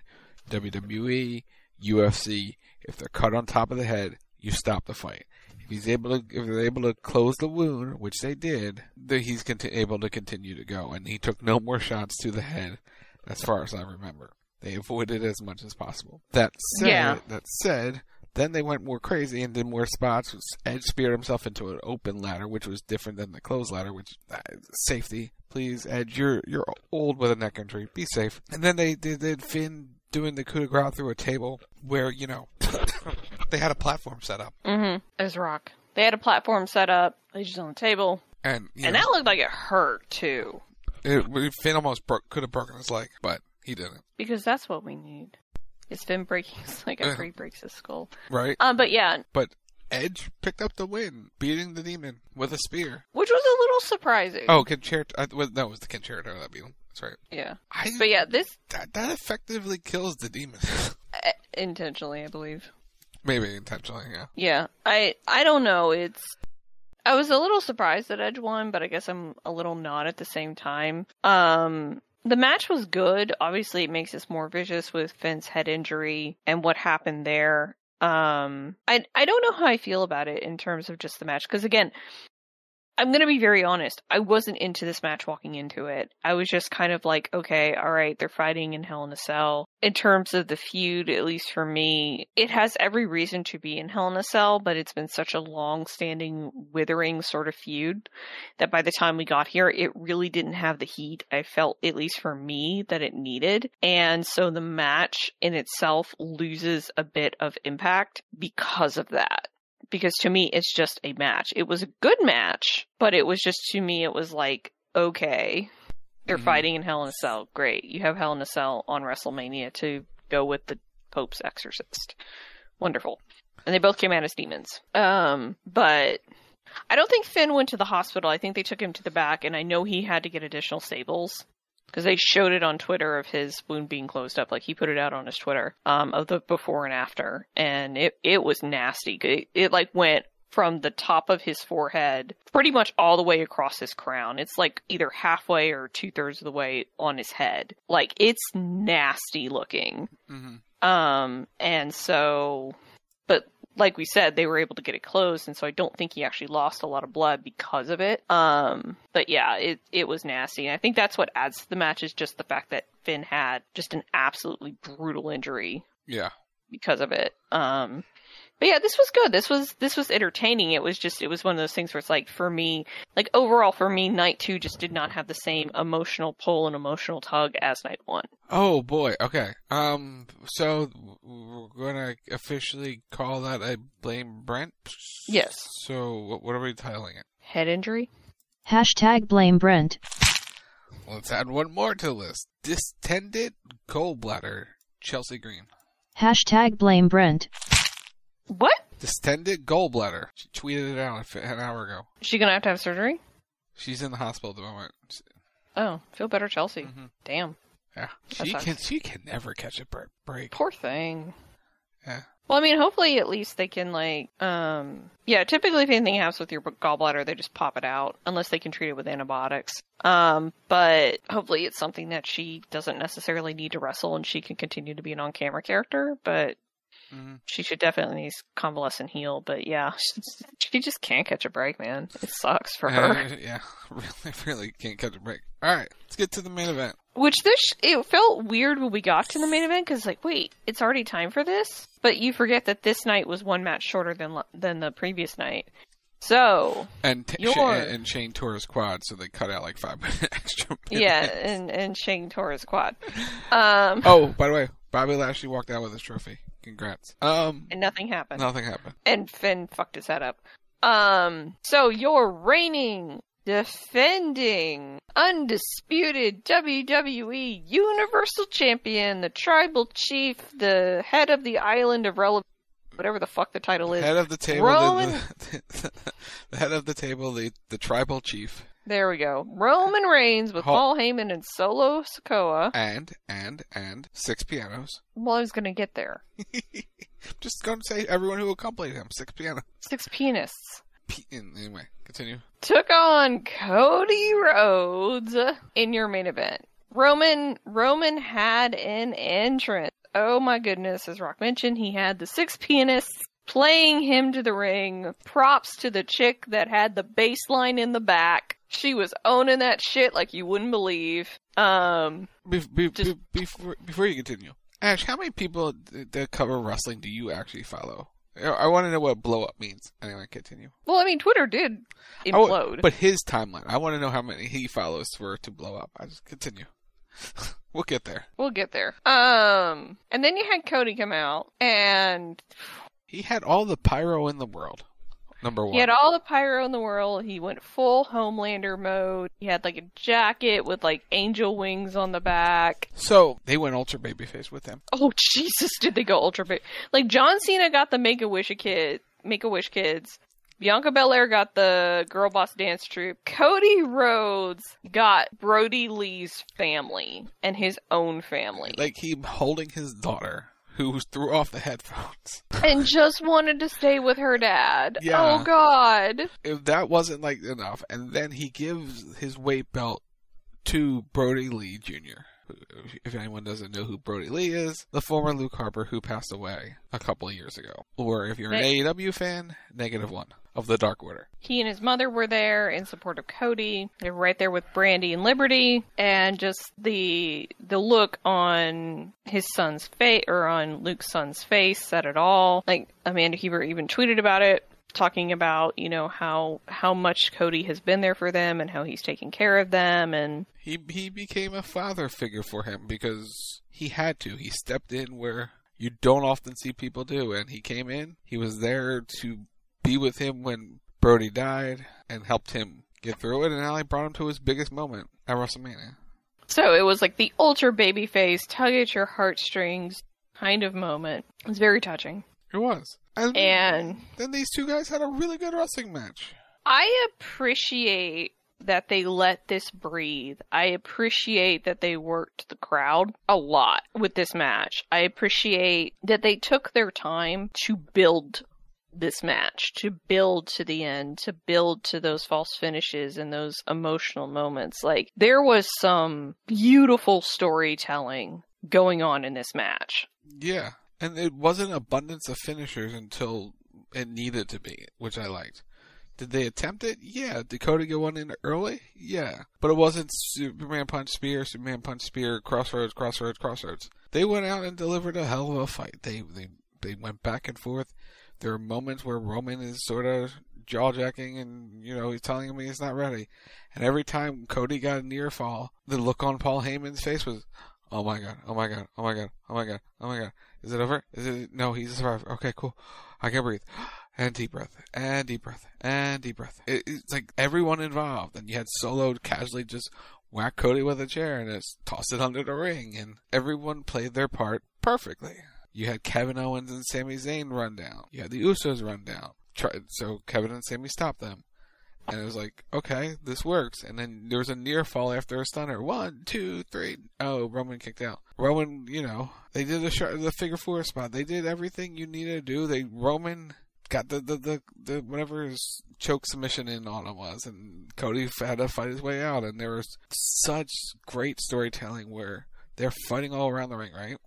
WWE, UFC, if they're cut on top of the head, you stop the fight. If he's able to, if they're able to close the wound, which they did, then he's conti- able to continue to go. And he took no more shots to the head, as far as I remember. They avoided as much as possible. That said, Yeah. that said, then they went more crazy and did more spots. Edge speared himself into an open ladder, which was different than the closed ladder, which uh, safety. Please, Edge, you're you're old with a neck injury. Be safe. And then they did, did Finn doing the coup de grace through a table where you know (coughs) they had a platform set up, Mm-hmm. It was rock. They had a platform set up, they just on the table. and And know, that looked like it hurt too. it, Finn almost broke, could have broken his leg, but he didn't. Because that's what we need. It's been breaking (laughs) his leg after he breaks his skull. Right? Um, but yeah, But Edge picked up the win, beating the demon with a spear. which was a little surprising. Oh, Con-chair-to. I, no, it was the Con-chair-to that beat him. That's right. Yeah. I, But yeah, this that, that effectively kills the demon. (laughs) uh, intentionally, I believe. Maybe intentionally, yeah. Yeah, I I don't know. It's I was a little surprised that Edge won, but I guess I'm a little not at the same time. Um, the match was good. Obviously, it makes us more vicious with Finn's head injury and what happened there. Um, I I don't know how I feel about it in terms of just the match because again, I'm gonna be very honest. I wasn't into this match walking into it. I was just kind of like, okay, all right, they're fighting in Hell in a Cell. In terms of the feud, at least for me, it has every reason to be in Hell in a Cell, but it's been such a long-standing, withering sort of feud that by the time we got here, it really didn't have the heat I felt, at least for me, that it needed. And so the match in itself loses a bit of impact because of that because to me it's just a match. It was a good match, but it was just to me it was like okay, they're mm-hmm. fighting in Hell in a Cell. Great, you have Hell in a Cell on WrestleMania to go with the Pope's Exorcist. Wonderful, and they both came out as demons. Um, but I don't think Finn went to the hospital. I think they took him to the back, and I know he had to get additional stables because they showed it on Twitter of his wound being closed up. Like he put it out on his Twitter um, of the before and after, and it it was nasty. It, it like went from the top of his forehead pretty much all the way across his crown. It's like either halfway or two thirds of the way on his head. Like it's nasty looking. Mm-hmm. Um, and so, but like we said, they were able to get it closed, and so I don't think he actually lost a lot of blood because of it. Um, but yeah, it it was nasty, and I think that's what adds to the match is just the fact that Finn had just an absolutely brutal injury. Yeah. Because of it. Um, but yeah, this was good. This was this was entertaining. It was just it was one of those things where it's like for me, like overall for me, night two just did not have the same emotional pull and emotional tug as night one. Oh boy. Okay. Um. So we're gonna officially call that a blame Brent. Yes. So what are we titling it? Head injury. Hashtag blame Brent. Let's add one more to the list. Distended gallbladder. Chelsea Green. Hashtag blame Brent. What? Distended gallbladder. She tweeted it out an hour ago. Is she gonna have to have surgery? She's in the hospital at the moment. Oh, feel better, Chelsea. Mm-hmm. Damn. Yeah, she can. She can never catch a break. Poor thing. Yeah. Well, I mean, hopefully at least they can like, um, yeah. Typically, if anything happens with your gallbladder, they just pop it out unless they can treat it with antibiotics. Um, but hopefully it's something that she doesn't necessarily need to wrestle and she can continue to be an on-camera character. But Mm-hmm. She should definitely need convalescent heal, but yeah, (laughs) she just can't catch a break, man. It sucks for her. Uh, yeah, (laughs) really, really can't catch a break. All right, let's get to the main event. Which this it felt weird when we got to the main event because like, wait, it's already time for this, but you forget that this night was one match shorter than than the previous night. So and t- your... and Shane tore his quad, so they cut out like five (laughs) minutes extra. Minutes. Yeah, and and Shane tore his quad. Um, oh, by the way, Bobby Lashley walked out with his trophy. Congrats. Um, and nothing happened. Nothing happened. And Finn fucked his head up. Um, so you're reigning, defending, undisputed WWE Universal Champion, the Tribal Chief, the head of the island of relevant, whatever the fuck the title is. Head of the table. Roman... The, the, (laughs) the head of the table, the, the Tribal Chief. There we go. Roman Reigns with Paul Heyman and Solo Sikoa. And, and, and six pianos. Well, I was going to get there. (laughs) Just going to say everyone who accompanied him. Six pianos. Six pianists. P- anyway, continue. Took on Cody Rhodes in your main event. Roman Roman had an entrance. Oh my goodness, as Rock mentioned, he had the six pianists playing him to the ring. Props to the chick that had the bass line in the back. She was owning that shit like you wouldn't believe. Um, be- be- just... before before you continue, Ash, how many people that cover wrestling do you actually follow? I want to know what blow up means. Anyway, continue. Well, I mean, Twitter did implode, but his timeline. I want to know how many he follows for to blow up. I just continue. (laughs) we'll get there. We'll get there. Um, and then you had Cody come out, and he had all the pyro in the world. Number one. He had all the pyro in the world. He went full Homelander mode. He had like a jacket with like angel wings on the back. So they went ultra babyface with him. Oh (laughs) Jesus! Did they go ultra baby? Like John Cena got the Make a Wish kid, Make a Wish kids. Bianca Belair got the Girl Boss Dance Troupe. Cody Rhodes got Brodie Lee's family and his own family. Like he holding his daughter who threw off the headphones (laughs) and just wanted to stay with her dad. Yeah. Oh God! If that wasn't like enough, and then he gives his weight belt to Brodie Lee Jr., if anyone doesn't know who Brodie Lee is, the former Luke Harper who passed away a couple of years ago. Or if you're an They- AEW fan, negative one of the Dark Order. He and his mother were there in support of Cody. They were right there with Brandi and Liberty, and just the the look on his son's face or on Luke's son's face said it all. Like Amanda Huber even tweeted about it, talking about you know how how much Cody has been there for them and how he's taking care of them and He he became a father figure for him because he had to. He stepped in where you don't often see people do, and he came in. He was there to be with him when Brodie died and helped him get through it, and now he brought him to his biggest moment at WrestleMania. So it was like the ultra baby face tug at your heartstrings kind of moment. It was very touching. It was. And, and then these two guys had a really good wrestling match. I appreciate that they let this breathe. I appreciate that they worked the crowd a lot with this match. I appreciate that they took their time to build this match, to build to the end, to build to those false finishes and those emotional moments. Like, there was some beautiful storytelling going on in this match. Yeah. And it wasn't abundance of finishers until it needed to be, which I liked. Did they attempt it? Yeah. Did Cody go one in early? Yeah. But it wasn't Superman punch spear, Superman punch spear, Cross Rhodes, crossroads, Cross Rhodes. They went out and delivered a hell of a fight. They they they went back and forth. There are moments where Roman is sort of jaw jacking and you know he's telling him he's not ready. And every time Cody got a near fall, the look on Paul Heyman's face was, "Oh my god! Oh my god! Oh my god! Oh my god! Oh my god! Is it over? Is it? No, he's a survivor. Okay, cool. I can breathe." And deep breath, and deep breath, and deep breath. It, it's like everyone involved, and you had Solo casually just whack Cody with a chair and just toss it under the ring, and everyone played their part perfectly. You had Kevin Owens and Sami Zayn run down. You had the Usos run down. So Kevin and Sami stopped them. And it was like, okay, this works. And then there was a near fall after a stunner. One, two, three. Oh, Roman kicked out. Roman, you know, they did the sh- the figure four spot. They did everything you needed to do. They Roman got the the, the, the whatever his choke submission in on him was, and Cody had to fight his way out. And there was such great storytelling where they're fighting all around the ring, right?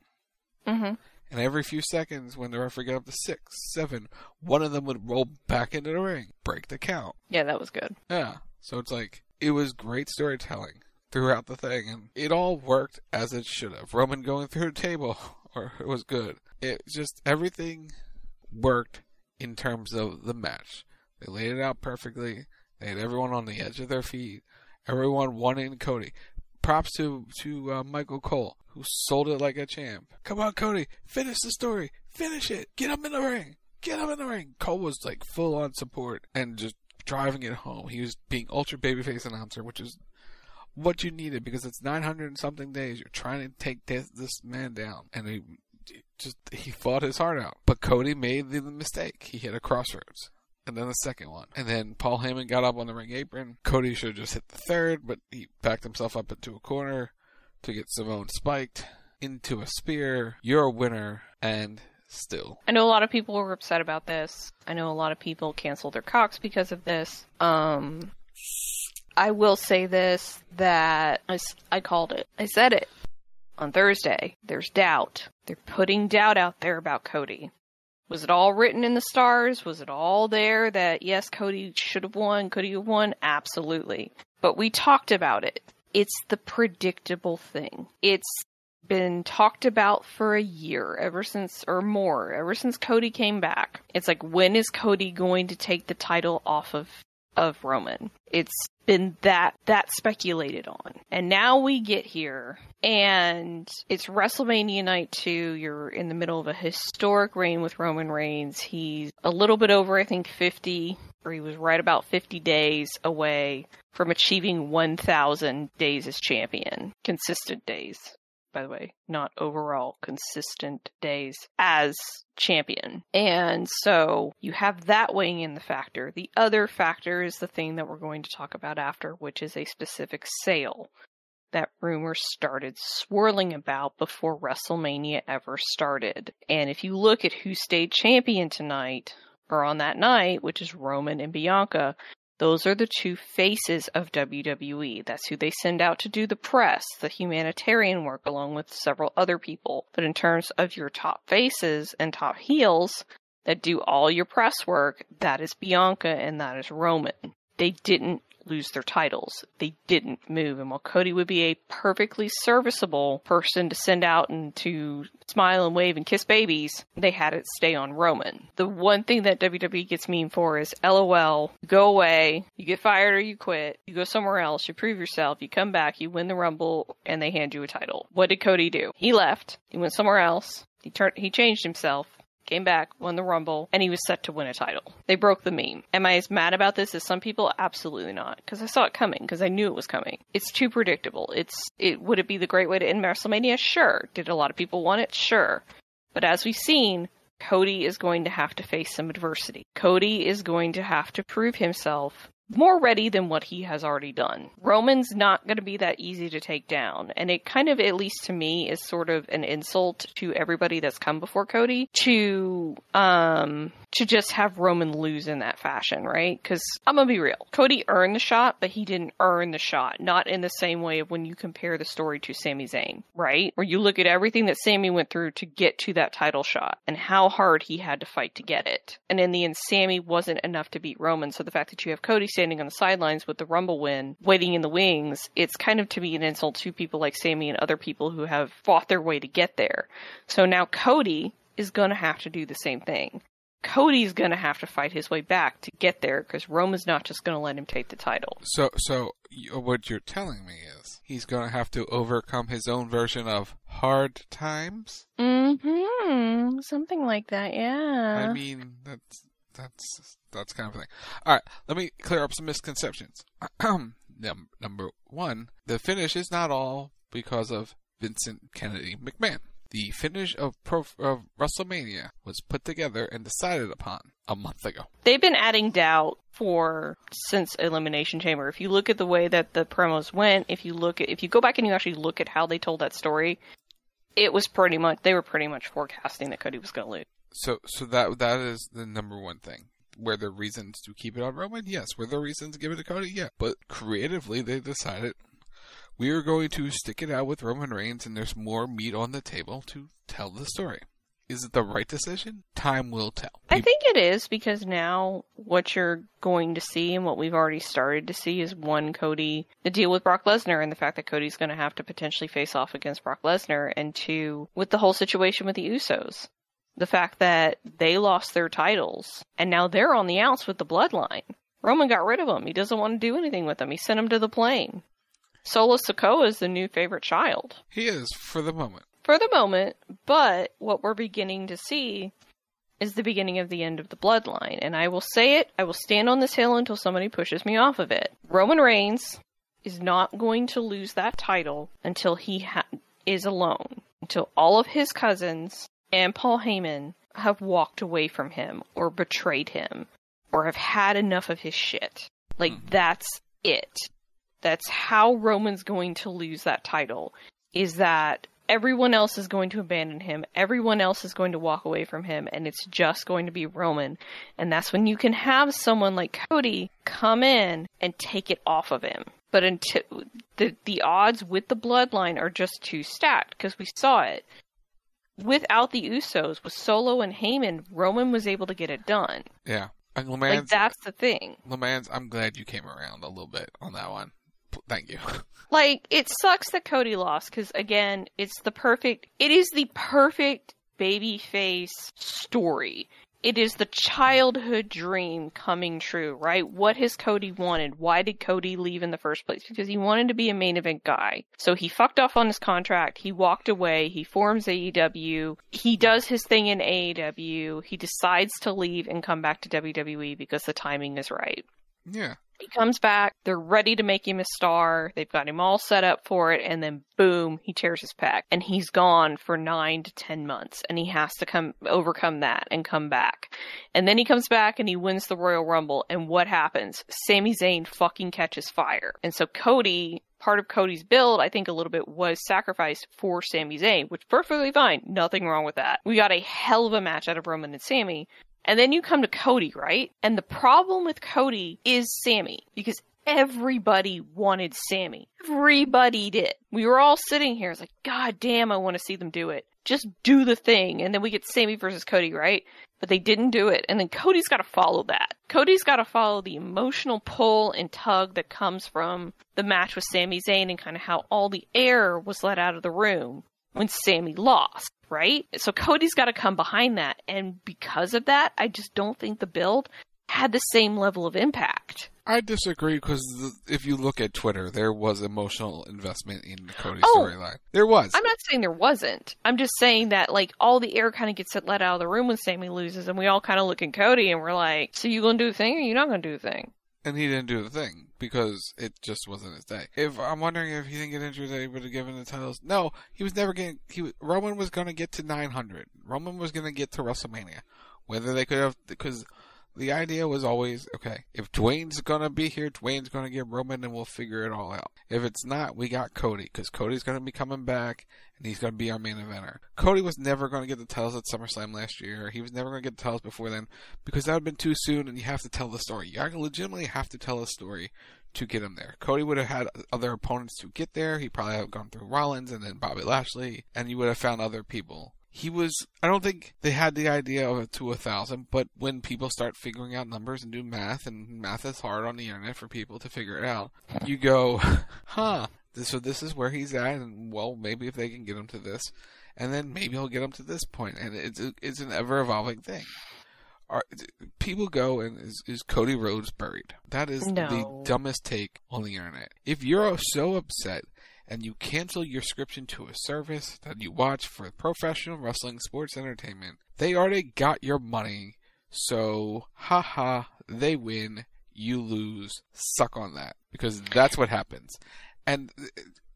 Mm-hmm. And every few seconds, when the referee got up to six, seven, one of them would roll back into the ring, break the count. Yeah, that was good. Yeah. So it's like, it was great storytelling throughout the thing, and it all worked as it should have. Roman going through the table, (laughs) or it was good. It just, everything worked in terms of the match. They laid it out perfectly. They had everyone on the edge of their feet. Everyone wanting Cody. Props to to uh, Michael Cole who sold it like a champ. Come on, Cody, finish the story, finish it, get him in the ring, get him in the ring. Cole was like full on support and just driving it home. He was being ultra babyface announcer, which is what you needed because it's 900 and something days. You're trying to take this, this man down, and he just he fought his heart out. But Cody made the mistake. He hit a Cross Rhodes. And then the second one. And then Paul Heyman got up on the ring apron. Cody should have just hit the third, but he backed himself up into a corner to get Simone spiked into a spear. You're a winner, and still. I know a lot of people were upset about this. I know a lot of people canceled their cocks because of this. Um, I will say this that I, I called it. I said it on Thursday. There's doubt. They're putting doubt out there about Cody. Was it all written in the stars? Was it all there that yes, Cody should have won? Could he have won? Absolutely. But we talked about it. It's the predictable thing. It's been talked about for a year, ever since, or more, ever since Cody came back. It's like, when is Cody going to take the title off of, of Roman? It's been that, that speculated on. And now we get here, and it's WrestleMania night two. You're in the middle of a historic reign with Roman Reigns. He's a little bit over, I think, 50, or he was right about 50 days away from achieving 1,000 days as champion. Consistent days by the way, not overall consistent days as champion. And so you have that weighing in the factor. The other factor is the thing that we're going to talk about after, which is a specific sale that rumor started swirling about before WrestleMania ever started. And if you look at who stayed champion tonight, or on that night, which is Roman and Bianca, Those are the two faces of WWE. That's who they send out to do the press, the humanitarian work, along with several other people. But in terms of your top faces and top heels that do all your press work, that is Bianca and that is Roman. They didn't lose their titles. They didn't move. And while Cody would be a perfectly serviceable person to send out and to smile and wave and kiss babies, they had it stay on Roman. The one thing that WWE gets mean for is LOL, go away, you get fired or you quit, you go somewhere else, you prove yourself, you come back, you win the Rumble, and they hand you a title. What did Cody do? He left, he went somewhere else, he turned, he changed himself, came back, won the Rumble, and he was set to win a title. They broke the meme. Am I as mad about this as some people? Absolutely not, because I saw it coming, because I knew it was coming. It's too predictable. It's it. Would it be the great way to end WrestleMania? Sure. Did a lot of people want it? Sure. But as we've seen, Cody is going to have to face some adversity. Cody is going to have to prove himself more ready than what he has already done. Roman's not going to be that easy to take down, and it kind of, at least to me, is sort of an insult to everybody that's come before Cody to um to just have Roman lose in that fashion, right? Because I'm gonna be real, Cody earned the shot, but he didn't earn the shot. Not in the same way of when you compare the story to Sami Zayn, right? Where you look at everything that Sami went through to get to that title shot and how hard he had to fight to get it. And in the end, Sami wasn't enough to beat Roman. So the fact that you have Cody standing on the sidelines with the Rumble win, waiting in the wings, it's kind of to be an insult to people like Sami and other people who have fought their way to get there. So now Cody is going to have to do the same thing. Cody's going to have to fight his way back to get there because Roman's not just going to let him take the title. So, so what you're telling me is he's going to have to overcome his own version of hard times. Mm-hmm. Something like that. Yeah. I mean, that's that's that's kind of a thing. All right, let me clear up some misconceptions. (clears throat) Number one, the finish is not all because of Vincent Kennedy McMahon. The finish of, Pro- of WrestleMania was put together and decided upon a month ago. They've been adding doubt for since Elimination Chamber. If you look at the way that the promos went, if you look at if you go back and you actually look at how they told that story, it was pretty much they were pretty much forecasting that Cody was going to lose. So, so that that is the number one thing. Were there reasons to keep it on Roman? Yes. Were there reasons to give it to Cody? Yeah. But creatively, they decided we are going to stick it out with Roman Reigns, and there's more meat on the table to tell the story. Is it the right decision? Time will tell. I think it is because now what you're going to see and what we've already started to see is one Cody the deal with Brock Lesnar and the fact that Cody's going to have to potentially face off against Brock Lesnar, and two with the whole situation with the Usos. The fact that they lost their titles and now they're on the outs with the bloodline. Roman got rid of them. He doesn't want to do anything with them. He sent them to the plane. Solo Sikoa is the new favorite child. He is for the moment. For the moment, but what we're beginning to see is the beginning of the end of the bloodline. And I will say it, I will stand on this hill until somebody pushes me off of it. Roman Reigns is not going to lose that title until he ha- is alone. Until all of his cousins and Paul Heyman have walked away from him or betrayed him or have had enough of his shit. Like, mm. that's it. That's how Roman's going to lose that title. Is that everyone else is going to abandon him. Everyone else is going to walk away from him, and it's just going to be Roman. And that's when you can have someone like Cody come in and take it off of him. But until the the odds with the bloodline are just too stacked because we saw it without the Usos with Solo and Heyman, Roman was able to get it done. Yeah. And like that's the thing. LeMans, I'm glad you came around a little bit on that one. Thank you. (laughs) Like it sucks that Cody lost because again, it's the perfect. It is the perfect baby face story. It is the childhood dream coming true, right? What has Cody wanted? Why did Cody leave in the first place? Because he wanted to be a main event guy. So he fucked off on his contract. He walked away. He forms AEW. He does his thing in AEW. He decides to leave and come back to WWE because the timing is right. Yeah. He comes back. They're ready to make him a star. They've got him all set up for it. And then boom, he tears his pack and he's gone for nine to 10 months and he has to come overcome that and come back. And then he comes back and he wins the Royal Rumble. And what happens? Sami Zayn fucking catches fire. And so Cody part of Cody's build, I think a little bit was sacrificed for Sami Zayn, which perfectly fine. Nothing wrong with that. We got a hell of a match out of Roman and Sami, And then you come to Cody, right? And the problem with Cody is Sami because everybody wanted Sami. Everybody did. We were all sitting here. It's like, God damn, I want to see them do it. Just do the thing. And then we get Sami versus Cody, right? But they didn't do it. And then Cody's got to follow that. Cody's got to follow the emotional pull and tug that comes from the match with Sami Zayn and kind of how all the air was let out of the room when Sami lost, right? So Cody's got to come behind that. And because of that, I just don't think the build had the same level of impact. I disagree because if you look at Twitter, there was emotional investment in Cody's Oh. storyline. There was. I'm not saying there wasn't. I'm just saying that like all the air kind of gets let out of the room when Sami loses, and we all kind of look at Cody and we're like, "So you gonna do the thing, or you not gonna do the thing?" And he didn't do the thing because it just wasn't his day. If I'm wondering if he didn't get injured, they would have given the titles. No, he was never getting. He Roman was going to get to 900. Roman was going to get to WrestleMania. Whether they could have, because the idea was always okay. If Dwayne's going to be here, Dwayne's going to get Roman, and we'll figure it all out. If it's not, we got Cody because Cody's going to be coming back, and he's going to be our main eventer. Cody was never going to get the titles at SummerSlam last year. He was never going to get the titles before then because that would have been too soon, and you have to tell the story. You legitimately have to tell a story to get him there. Cody would have had other opponents to get there. He probably have gone through Rollins and then Bobby Lashley, and you would have found other people. He was. I don't think they had the idea of it to a thousand, but when people start figuring out numbers and do math, and math is hard on the internet for people to figure it out, you go, (laughs) huh? So this is where he's at, and well, maybe if they can get him to this, and then maybe he'll get him to this point, and it's it's an ever evolving thing. Are, people go and is, is Cody Rhodes buried? That is No. the dumbest take on the internet. If you're so upset and you cancel your subscription to a service that you watch for professional wrestling sports entertainment, they already got your money. So, haha, they win, you lose. Suck on that because that's what happens. And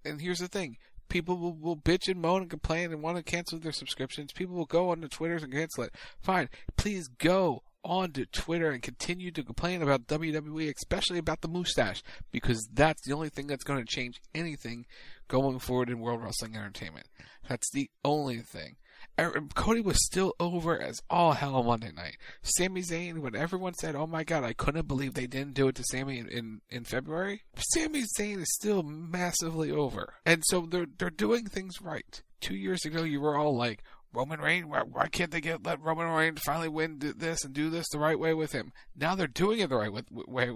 and here's the thing. People will, will bitch and moan and complain and want to cancel their subscriptions. People will go on the Twitters and cancel it. Fine. Please go on to Twitter and continue to complain about WWE, especially about the mustache, because that's the only thing that's going to change anything going forward in World Wrestling Entertainment. That's the only thing. Er- Cody was still over as all hell on Monday night. Sami Zayn, when everyone said, "Oh my God, I couldn't believe they didn't do it to Sami in, in, in February," Sami Zayn is still massively over, and so they're they're doing things right. Two years ago, you were all like, "Roman Reigns, why, why can't they get let Roman Reigns finally win this and do this the right way with him?" Now they're doing it the right way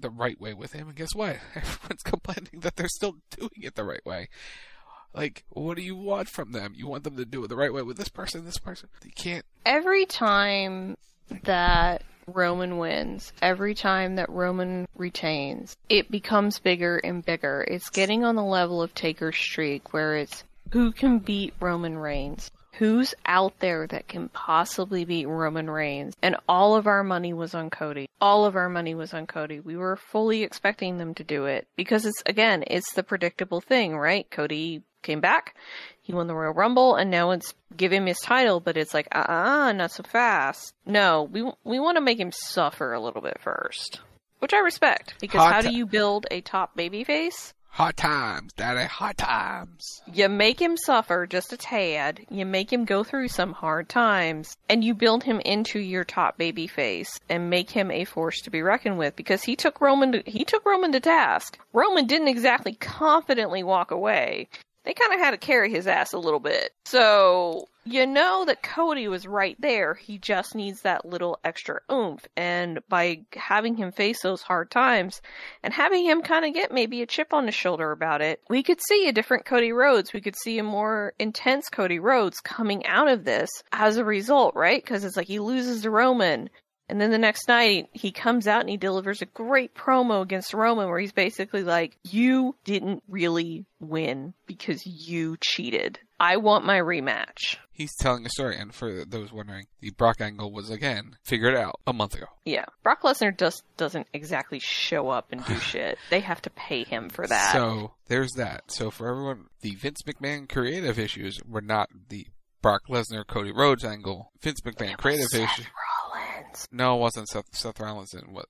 the right way with him, and guess what? (laughs) Everyone's complaining that they're still doing it the right way. Like, what do you want from them? You want them to do it the right way with this person, this person. You can't. Every time that Roman wins, every time that Roman retains, it becomes bigger and bigger. It's getting on the level of Taker's streak where it's who can beat Roman Reigns? Who's out there that can possibly beat Roman Reigns? And all of our money was on Cody. All of our money was on Cody. We were fully expecting them to do it because it's, again, it's the predictable thing, right? Cody came back. He won the Royal Rumble, and now it's give him his title, but it's like, uh, uh not so fast. No, we we want to make him suffer a little bit first, which I respect because Hot how do you build a top babyface? Hot times, daddy, hot times. You make him suffer just a tad. You make him go through some hard times, and you build him into your top baby face and make him a force to be reckoned with. Because he took Roman, to, he took Roman to task. Roman didn't exactly confidently walk away. They kind of had to carry his ass a little bit. So you know that Cody was right there. He just needs that little extra oomph. And by having him face those hard times and having him kind of get maybe a chip on his shoulder about it, we could see a different Cody Rhodes. We could see a more intense Cody Rhodes coming out of this as a result, right? Because it's like he loses to Roman. And then the next night, he comes out and he delivers a great promo against Roman where he's basically like, You didn't really win because you cheated. I want my rematch. He's telling a story, and for those wondering, the Brock angle was again figured out a month ago. Yeah. Brock Lesnar just doesn't exactly show up and do (sighs) shit. They have to pay him for that. So there's that. So for everyone, the Vince McMahon creative issues were not the Brock Lesnar Cody Rhodes angle. Vince McMahon creative issues. Rollins. No, it wasn't Seth, Seth Rollins. And what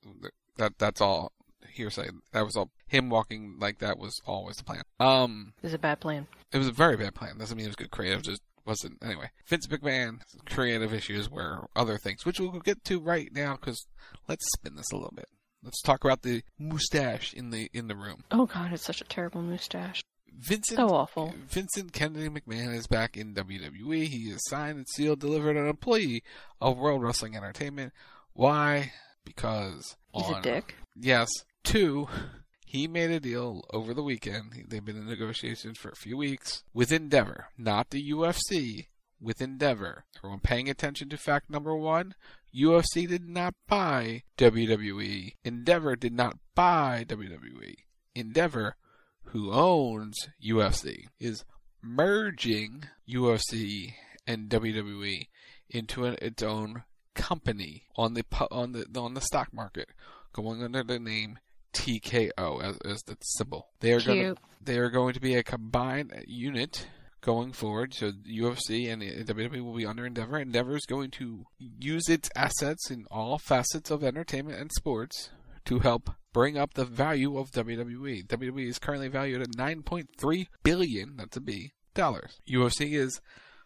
that that's all hearsay. That was all him walking like that was always the plan. Um, It was a bad plan. it was a very bad plan. Doesn't mean it was good creative. Just wasn't anyway. Vince McMahon creative issues were other things, which we'll get to right now because let's spin this a little bit. Let's talk about the mustache in the in the room. Oh God, it's such a terrible mustache. Vincent, so awful. Vincent Kennedy McMahon is back in WWE. He is signed and sealed, delivered an employee of World Wrestling Entertainment. Why? Because he's on, a dick. Yes. Two, he made a deal over the weekend. They've been in negotiations for a few weeks with Endeavor, not the UFC. With Endeavor. Everyone paying attention to fact number one UFC did not buy WWE. Endeavor did not buy WWE. Endeavor, who owns UFC, is merging UFC and WWE into an, its own company on the on the on the stock market, going under the name TKO as, as the symbol. They are going to, they are going to be a combined unit going forward. So UFC and WWE will be under Endeavor. Endeavor is going to use its assets in all facets of entertainment and sports to help bring up the value of WWE. WWE is currently valued at 9.3 billion, that's a B, dollars. UFC is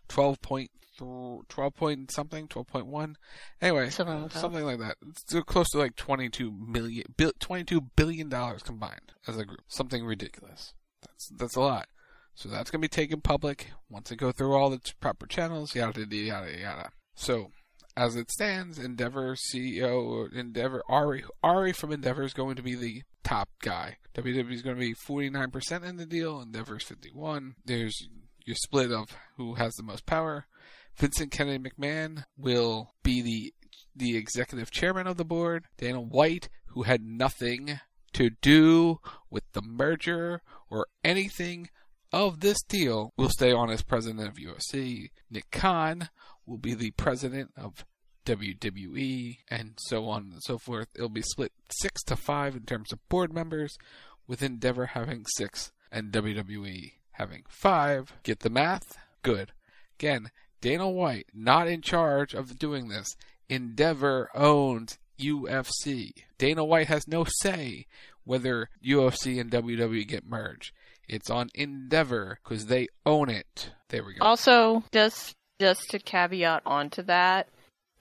12 point 12 point something, 12.1. Anyway, something like, something like that. It's close to like 22 million, 22 billion dollars combined as a group. Something ridiculous. That's that's a lot. So that's going to be taken public once it go through all the proper channels, yada yada yada. So as it stands, Endeavor CEO Endeavor Ari Ari from Endeavor is going to be the top guy. WWE is going to be 49% in the deal. Endeavor's 51. There's your split of who has the most power. Vincent Kennedy McMahon will be the the executive chairman of the board. Dana White, who had nothing to do with the merger or anything of this deal, will stay on as president of UFC. Nick Khan will be the president of WWE, and so on and so forth. It'll be split six to five in terms of board members, with Endeavor having six and WWE having five. Get the math? Good. Again, Dana White not in charge of doing this. Endeavor owns UFC. Dana White has no say whether UFC and WWE get merged. It's on Endeavor because they own it. There we go. Also, just just to caveat onto that,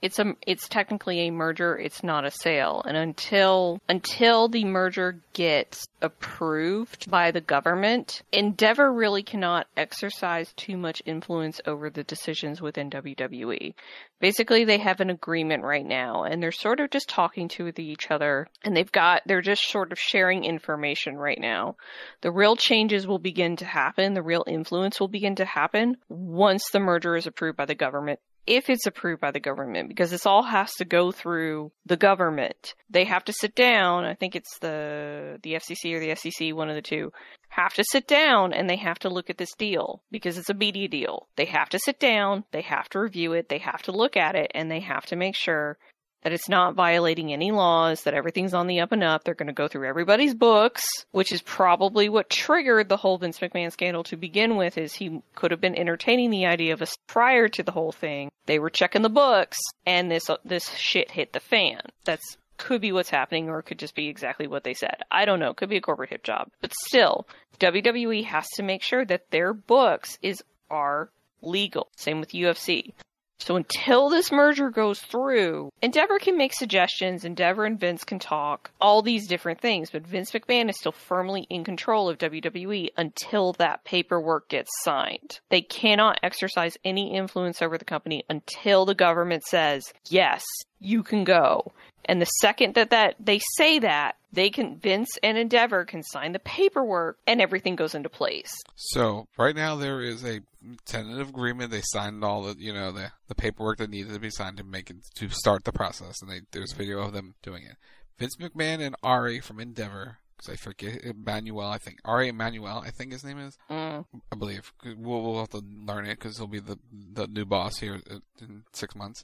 it's a it's technically a merger it's not a sale. And until until the merger gets approved by the government endeavor really cannot exercise too much influence over the decisions within WWE basically they have an agreement right now and they're sort of just talking to each other and they've got they're just sort of sharing information right now. The real changes will begin to happen the real influence will begin to happen once the merger is approved by the government if it's approved by the government because this all has to go through the government. They have to sit down, I think it's the the FCC or the SEC, one of the two, have to sit down and they have to look at this deal because it's a media deal. They have to sit down, they have to review it, they have to look at it and they have to make sure that it's not violating any laws, that everything's on the up and up. They're going to go through everybody's books, which is probably what triggered the whole Vince McMahon scandal to begin with is he could have been entertaining the idea of us prior to the whole thing. They were checking the books and this uh, this shit hit the fan. That's could be what's happening or it could just be exactly what they said. I don't know. It Could be a corporate hip job. But still, WWE has to make sure that their books is are legal. Same with UFC. So until this merger goes through, Endeavor can make suggestions, Endeavor and Vince can talk, all these different things, but Vince McMahon is still firmly in control of WWE until that paperwork gets signed. They cannot exercise any influence over the company until the government says, yes, you can go. And the second that, that they say that, they can Vince and Endeavor can sign the paperwork and everything goes into place. So right now there is a tentative agreement. They signed all the you know the the paperwork that needed to be signed to make it to start the process, and they, there's video of them doing it. Vince McMahon and Ari from Endeavor because I forget Emanuel. I think Ari Emanuel. I think his name is. Mm. I believe we'll, we'll have to learn it because he'll be the the new boss here in six months,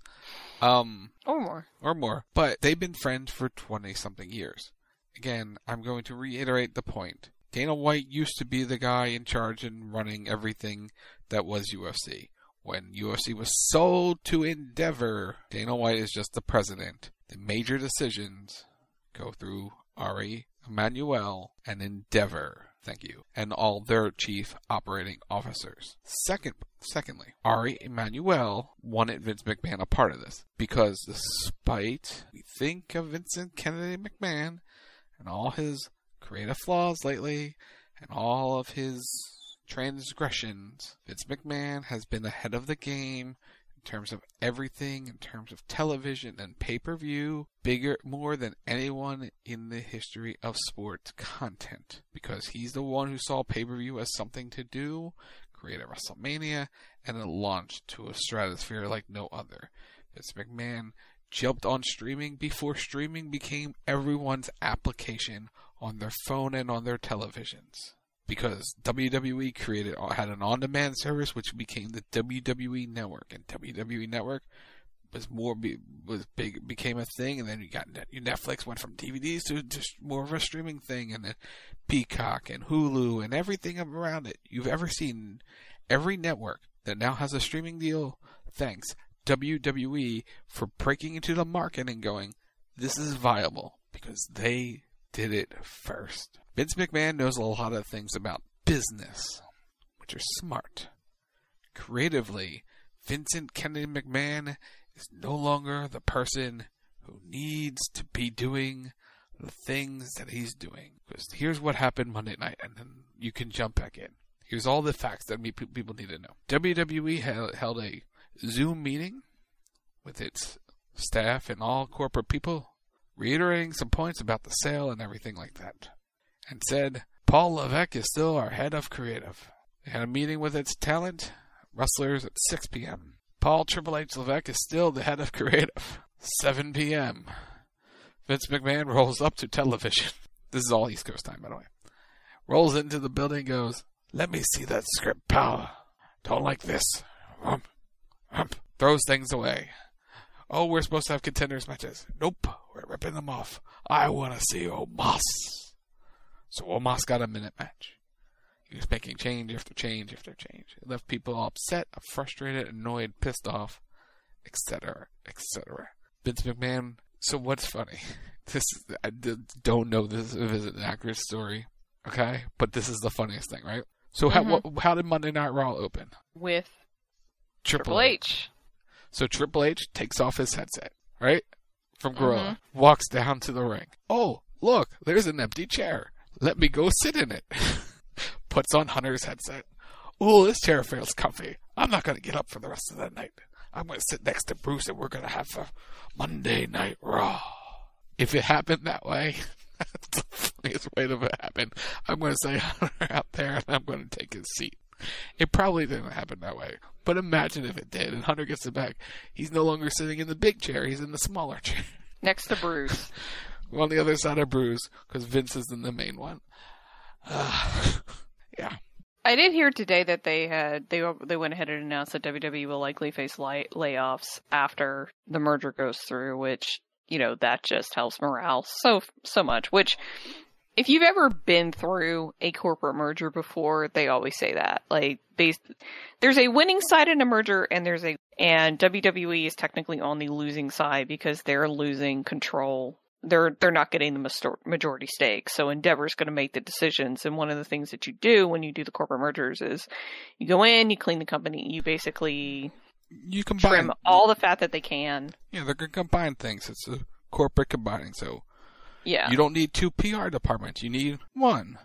um, or more, or more. But they've been friends for twenty something years. Again, I'm going to reiterate the point. Dana White used to be the guy in charge and running everything that was UFC. When UFC was sold to Endeavor, Dana White is just the president. The major decisions go through Ari Emanuel and Endeavor. Thank you. And all their chief operating officers. Second, secondly, Ari Emanuel wanted Vince McMahon a part of this because despite we think of Vincent Kennedy McMahon and all his creative flaws lately and all of his transgressions, Vince McMahon has been ahead of the game terms of everything, in terms of television and pay per view, bigger, more than anyone in the history of sports content. Because he's the one who saw pay per view as something to do, created WrestleMania, and it launched to a stratosphere like no other. Vince McMahon jumped on streaming before streaming became everyone's application on their phone and on their televisions because WWE created had an on-demand service which became the WWE Network, and WWE Network was more was big became a thing, and then you got Netflix went from DVDs to just more of a streaming thing, and then Peacock and Hulu and everything around it. You've ever seen, every network that now has a streaming deal, thanks WWE for breaking into the market and going, this is viable because they did it first. Vince McMahon knows a lot of things about business, which are smart. Creatively, Vincent Kennedy McMahon is no longer the person who needs to be doing the things that he's doing. Because here's what happened Monday night, and then you can jump back in. Here's all the facts that people need to know. WWE held a Zoom meeting with its staff and all corporate people, reiterating some points about the sale and everything like that and said, Paul Levesque is still our head of creative. They had a meeting with its talent wrestlers at 6 p.m. Paul Triple H Levesque is still the head of creative. 7 p.m. Vince McMahon (laughs) rolls up to television. This is all East Coast time, by the way. Rolls into the building goes, Let me see that script, pal. Don't like this. Rump, rump. Throws things away. Oh, we're supposed to have contenders matches. Nope, we're ripping them off. I want to see Omos. So Omos got a minute match. He was making change after change after change. It left people upset, frustrated, annoyed, pissed off, etc., etc. Vince McMahon. So what's funny? (laughs) This I don't know this is an accurate story, okay? But this is the funniest thing, right? So mm-hmm. how how did Monday Night Raw open? With Triple, Triple H. H. So Triple H takes off his headset, right? From Gorilla, mm-hmm. walks down to the ring. Oh, look, there's an empty chair. Let me go sit in it. (laughs) Puts on Hunter's headset. Ooh, this chair feels comfy. I'm not going to get up for the rest of the night. I'm going to sit next to Bruce and we're going to have a Monday Night Raw. If it happened that way, (laughs) that's the funniest way to happen. I'm going to say (laughs) Hunter out there and I'm going to take his seat. It probably didn't happen that way. But imagine if it did and Hunter gets it back. He's no longer sitting in the big chair, he's in the smaller (laughs) chair. Next to Bruce on the other side of Bruce because Vince is in the main one. Uh, (sighs) yeah. I did hear today that they had they they went ahead and announced that WWE will likely face lay, layoffs after the merger goes through, which you know that just helps morale so so much. Which, if you've ever been through a corporate merger before, they always say that like they, there's a winning side in a merger and there's a and WWE is technically on the losing side because they're losing control they're they're not getting the majority stake. So Endeavor's going to make the decisions. And one of the things that you do when you do the corporate mergers is you go in, you clean the company, you basically you combine trim all the fat that they can. Yeah, they're going to combine things. It's a corporate combining. So yeah, you don't need two PR departments. You need one.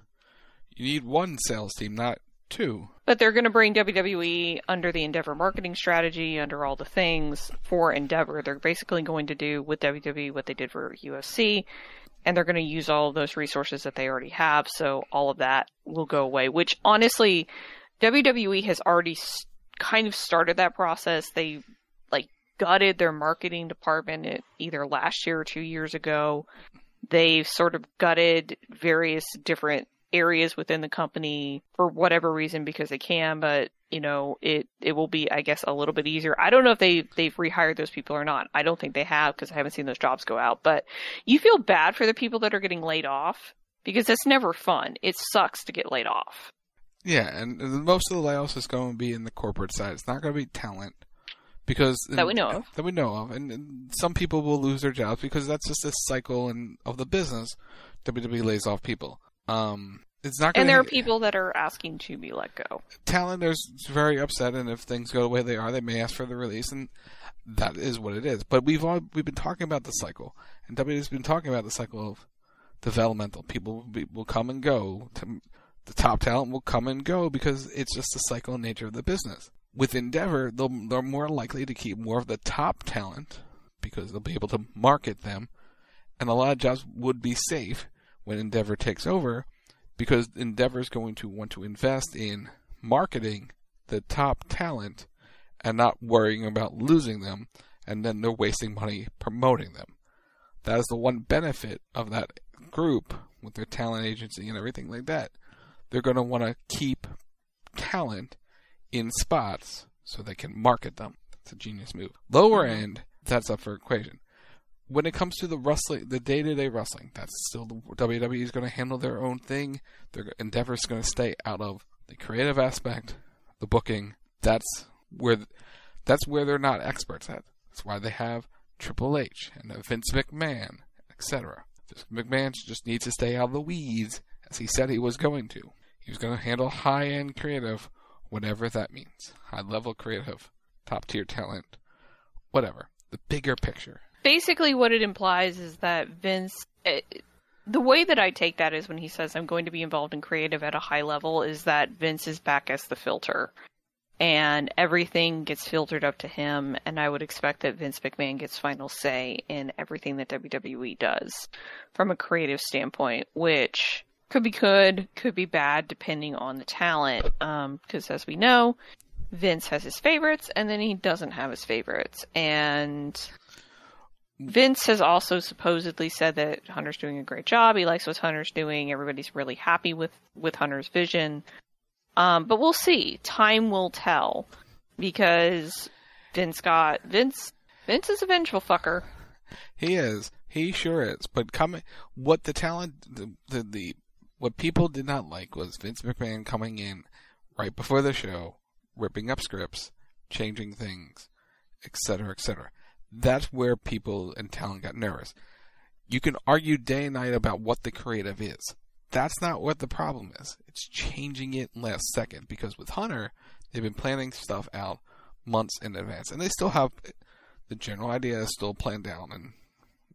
You need one sales team, not two. But they're going to bring WWE under the Endeavor marketing strategy, under all the things for Endeavor. They're basically going to do with WWE what they did for UFC, and they're going to use all of those resources that they already have. So all of that will go away. Which honestly, WWE has already kind of started that process. They like gutted their marketing department eh, either last year or two years ago. They've sort of gutted various different areas within the company for whatever reason because they can, but you know, it it will be I guess a little bit easier. I don't know if they they've rehired those people or not. I don't think they have because I haven't seen those jobs go out, but you feel bad for the people that are getting laid off because that's never fun. It sucks to get laid off. Yeah, and most of the layoffs is going to be in the corporate side. It's not going to be talent because that we know of. That we know of, and, and, some people will lose their jobs because that's just a cycle and of the business. WWE lays off people. Um, It's not. And there are people that are asking to be let go. talent is very upset, and if things go the way they are, they may ask for the release, and that is what it is. But we've all we've been talking about the cycle, and WWE's been talking about the cycle of developmental. People will, be, will come and go. To, the top talent will come and go because it's just the cycle and nature of the business. With Endeavor, they'll, they're more likely to keep more of the top talent because they'll be able to market them, and a lot of jobs would be safe when Endeavor takes over because Endeavor is going to want to invest in marketing the top talent and not worrying about losing them, and then they're wasting money promoting them. That is the one benefit of that group with their talent agency and everything like that. They're going to want to keep talent in spots so they can market them. It's a genius move. Lower mm-hmm. end, that's up for equation. When it comes to the wrestling, the day-to-day wrestling, that's still the WWE is going to handle their own thing. Their endeavor is going to stay out of the creative aspect, the booking. That's where, that's where they're not experts at. That's why they have Triple H and Vince McMahon, etc. Vince McMahon just needs to stay out of the weeds, as he said he was going to. He was going to handle high-end creative, whatever that means. High-level creative, top-tier talent, whatever. The bigger picture. Basically, what it implies is that Vince. It, the way that I take that is when he says, I'm going to be involved in creative at a high level, is that Vince is back as the filter. And everything gets filtered up to him, and I would expect that Vince McMahon gets final say in everything that WWE does from a creative standpoint, which could be good, could be bad, depending on the talent. Because as we know, Vince has his favorites, and then he doesn't have his favorites. And Vince has also supposedly said that Hunter's doing a great job. He likes what Hunter's doing. Everybody's really happy with with Hunter's vision. Um, but we'll see. Time will tell because Vince got Vince. Vince is a vengeful fucker. He is. He sure is. But coming, what the talent, the, the the what people did not like was Vince McMahon coming in right before the show, ripping up scripts, changing things, etc., etc. That's where people and talent got nervous. You can argue day and night about what the creative is. That's not what the problem is. It's changing it last second because with Hunter, they've been planning stuff out months in advance, and they still have the general idea is still planned out and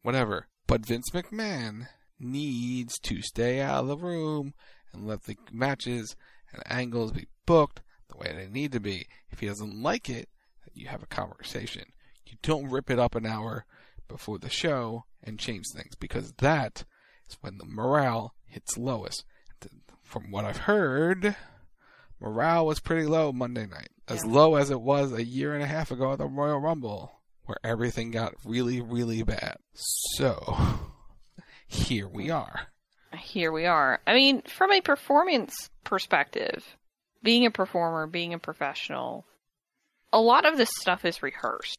whatever. But Vince McMahon needs to stay out of the room and let the matches and angles be booked the way they need to be. If he doesn't like it, you have a conversation. You don't rip it up an hour before the show and change things because that is when the morale hits lowest. From what I've heard, morale was pretty low Monday night. As yeah. low as it was a year and a half ago at the Royal Rumble, where everything got really, really bad. So, here we are. Here we are. I mean, from a performance perspective, being a performer, being a professional, a lot of this stuff is rehearsed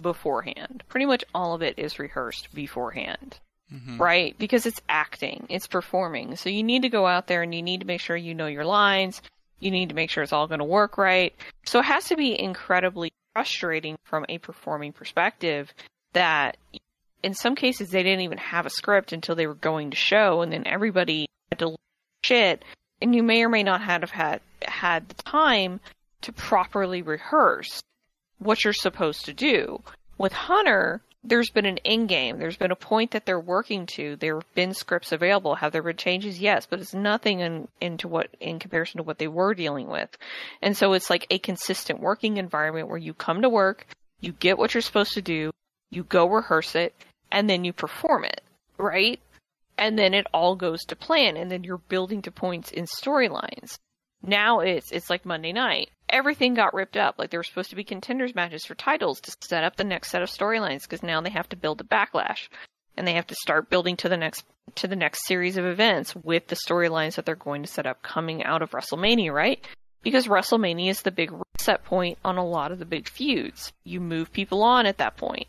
beforehand. Pretty much all of it is rehearsed beforehand. Mm-hmm. Right? Because it's acting, it's performing. So you need to go out there and you need to make sure you know your lines. You need to make sure it's all going to work right. So it has to be incredibly frustrating from a performing perspective that in some cases they didn't even have a script until they were going to show and then everybody had to shit and you may or may not have had had the time to properly rehearse what you're supposed to do. With Hunter, there's been an end game. There's been a point that they're working to. There have been scripts available. Have there been changes? Yes, but it's nothing in into what in comparison to what they were dealing with. And so it's like a consistent working environment where you come to work, you get what you're supposed to do, you go rehearse it, and then you perform it, right? And then it all goes to plan, and then you're building to points in storylines. Now it's it's like Monday night. Everything got ripped up. Like there were supposed to be contenders matches for titles to set up the next set of storylines because now they have to build a backlash, and they have to start building to the next to the next series of events with the storylines that they're going to set up coming out of WrestleMania, right? Because WrestleMania is the big set point on a lot of the big feuds. You move people on at that point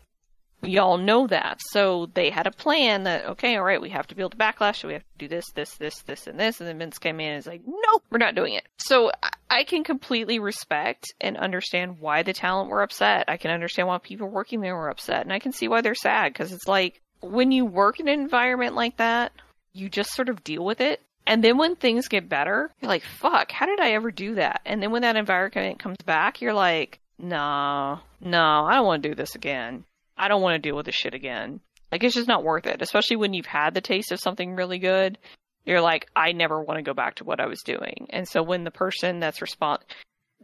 y'all know that. So they had a plan that, okay, all right, we have to build a backlash, so we have to do this, this, this, this, and this. And then Vince came in and is like, nope, we're not doing it. So I can completely respect and understand why the talent were upset. I can understand why people working there were upset. And I can see why they're sad because it's like when you work in an environment like that, you just sort of deal with it And then when things get better, you're like, fuck, how did I ever do that? And then when that environment comes back, you're like, no, no, I don't want to do this again. I don't want to deal with this shit again. Like, it's just not worth it, especially when you've had the taste of something really good. You're like, I never want to go back to what I was doing. And so when the person that's respond,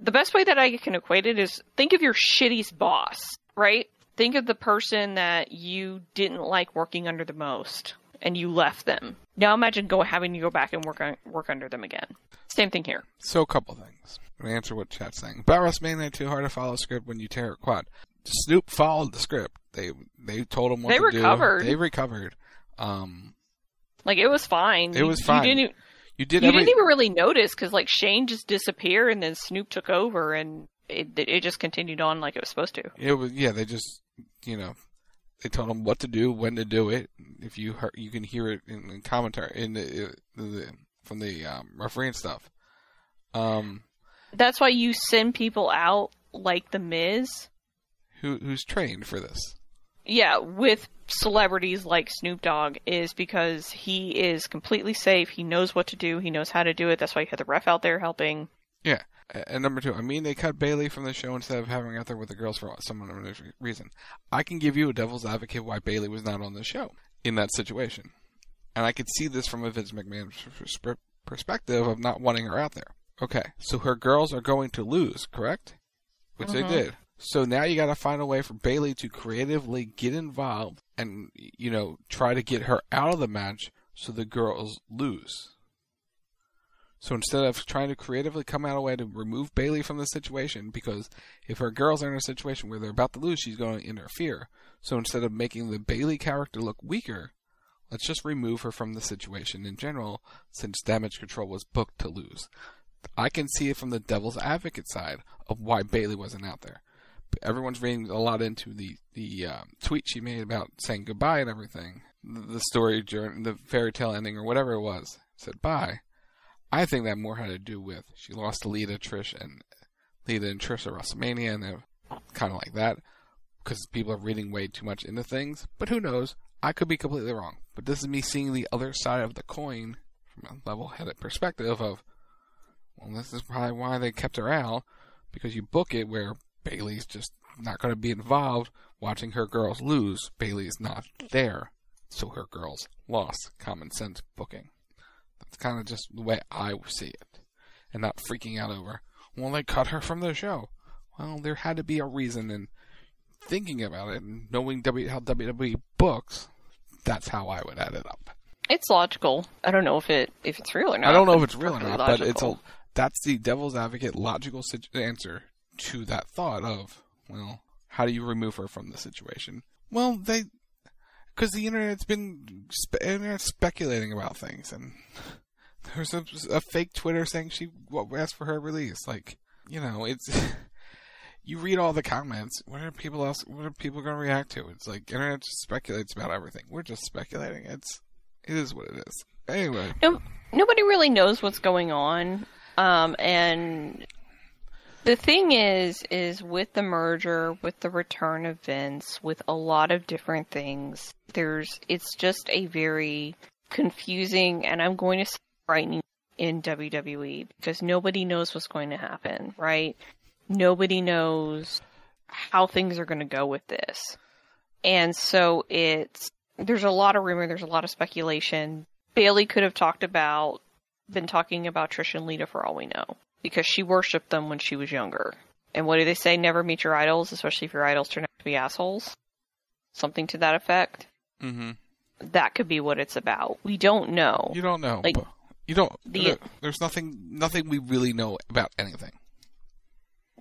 the best way that I can equate it is think of your shittiest boss, right? Think of the person that you didn't like working under the most and you left them. Now imagine go having to go back and work on, work under them again. Same thing here. So a couple things. I'm answer what chat's saying. About WrestleMania too hard to follow script when you tear a quad. Snoop followed the script. They they told him what they to recovered. do. They recovered. They recovered. Um, like it was fine. It was you, fine. You didn't, you did. You every... didn't even really notice because like Shane just disappeared and then Snoop took over and it it just continued on like it was supposed to. It was yeah. They just you know they told him what to do, when to do it. If you heard, you can hear it in the commentary in the, the from the um, referee and stuff. Um, that's why you send people out like the Miz, who who's trained for this. Yeah, with celebrities like Snoop Dogg is because he is completely safe. He knows what to do. He knows how to do it. That's why you had the ref out there helping. Yeah. And number two, I mean, they cut Bayley from the show instead of having her out there with the girls for some reason. I can give you a devil's advocate why Bayley was not on the show in that situation. And I could see this from a Vince McMahon perspective of not wanting her out there. Okay, so her girls are going to lose, correct? Which mm-hmm. they did. So now you got to find a way for Bayley to creatively get involved and you know try to get her out of the match so the girls lose. So instead of trying to creatively come out a way to remove Bayley from the situation, because if her girls are in a situation where they're about to lose, she's going to interfere. So instead of making the Bayley character look weaker, let's just remove her from the situation in general, since Damage Control was booked to lose. I can see it from the devil's advocate side of why Bayley wasn't out there everyone's reading a lot into the the um, tweet she made about saying goodbye and everything. The, the story during the fairy tale ending or whatever it was said bye. I think that more had to do with she lost to Lita, Trish, and Lita and Trish at WrestleMania, and kind of like that because people are reading way too much into things. But who knows? I could be completely wrong. But this is me seeing the other side of the coin from a level-headed perspective of, well, this is probably why they kept her out because you book it where Bayley's just not going to be involved watching her girls lose. Bayley's not there, so her girls lost. Common sense booking. That's kind of just the way I see it. And not freaking out over, well, they cut her from the show. Well, there had to be a reason, and thinking about it and knowing w- how WWE books, that's how I would add it up. It's logical. I don't know if it if it's real or not. I don't know if it's real or not, logical. but it's a that's the devil's advocate logical answer to that thought of, well, how do you remove her from the situation? Well, they, because the internet's been spe- internet's speculating about things, and (laughs) there's a, a fake Twitter saying she asked for her release. Like, you know, it's (laughs) you read all the comments. What are people else? What are people going to react to? It's like internet just speculates about everything. We're just speculating. It's it is what it is. Anyway, no, nobody really knows what's going on. Um, and the thing is, is with the merger, with the return of Vince, with a lot of different things, there's, it's just a very confusing, and I'm going to say frightening in WWE because nobody knows what's going to happen, right? Nobody knows how things are going to go with this. And so it's, there's a lot of rumor, there's a lot of speculation. Bayley could have talked about, been talking about Trish and Lita for all we know because she worshipped them when she was younger. And what do they say? Never meet your idols, especially if your idols turn out to be assholes. Something to that effect. Mm-hmm. That could be what it's about. We don't know. You don't know. Like, you don't. The, there's nothing. Nothing we really know about anything.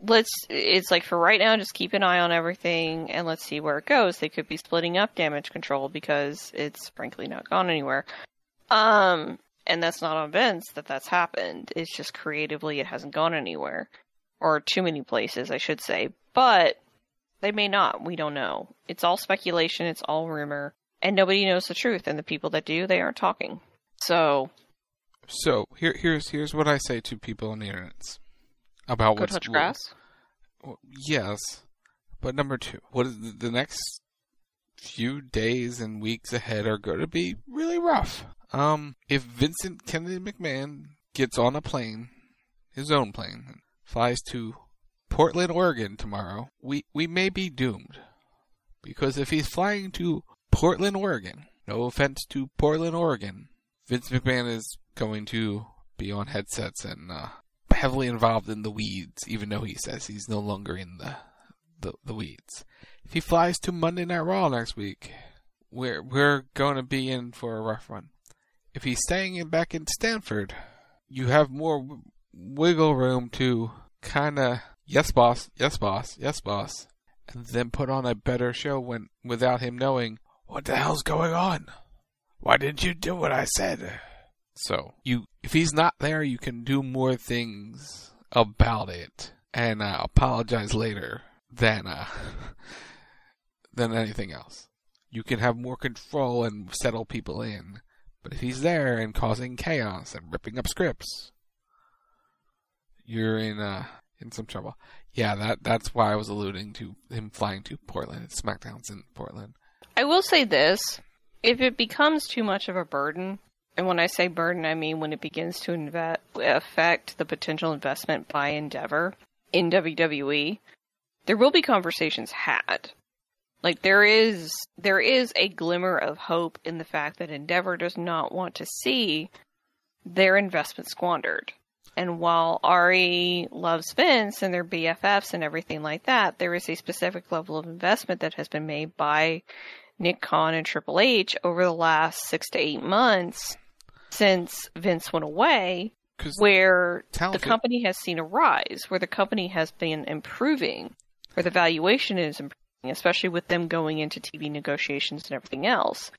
Let's. It's like for right now, just keep an eye on everything and let's see where it goes. They could be splitting up damage control because it's frankly not gone anywhere. Um, and that's not on Vince that that's happened. It's just creatively it hasn't gone anywhere, or too many places, I should say. But they may not. We don't know. It's all speculation. It's all rumor, and nobody knows the truth. And the people that do, they aren't talking. So, so here, here's here's what I say to people on the internet about go what's touch grass. Well, yes, but number two, what is the, the next few days and weeks ahead are going to be really rough. Um, if Vincent Kennedy McMahon gets on a plane, his own plane, flies to Portland, Oregon tomorrow, we, we may be doomed. Because if he's flying to Portland, Oregon, no offense to Portland, Oregon, Vince McMahon is going to be on headsets and uh, heavily involved in the weeds, even though he says he's no longer in the, the, the weeds. If he flies to Monday Night Raw next week, we're we're going to be in for a rough run. If he's staying in back in Stamford, you have more wiggle room to kind of yes boss, yes boss, yes boss, and then put on a better show when without him knowing what the hell's going on. Why didn't you do what I said? So you, if he's not there, you can do more things about it and uh, apologize later than uh, (laughs) than anything else. You can have more control and settle people in. But if he's there and causing chaos and ripping up scripts, you're in uh in some trouble. Yeah, that that's why I was alluding to him flying to Portland. SmackDown's in Portland. I will say this: if it becomes too much of a burden, and when I say burden, I mean when it begins to inve- affect the potential investment by Endeavor in WWE, there will be conversations had. Like there is there is a glimmer of hope in the fact that Endeavor does not want to see their investment squandered. And while Ari loves Vince and their BFFs and everything like that, there is a specific level of investment that has been made by Nick Khan and Triple H over the last six to eight months since Vince went away, where talented. the company has seen a rise, where the company has been improving, where the valuation is improving, especially with them going into TV negotiations and everything else.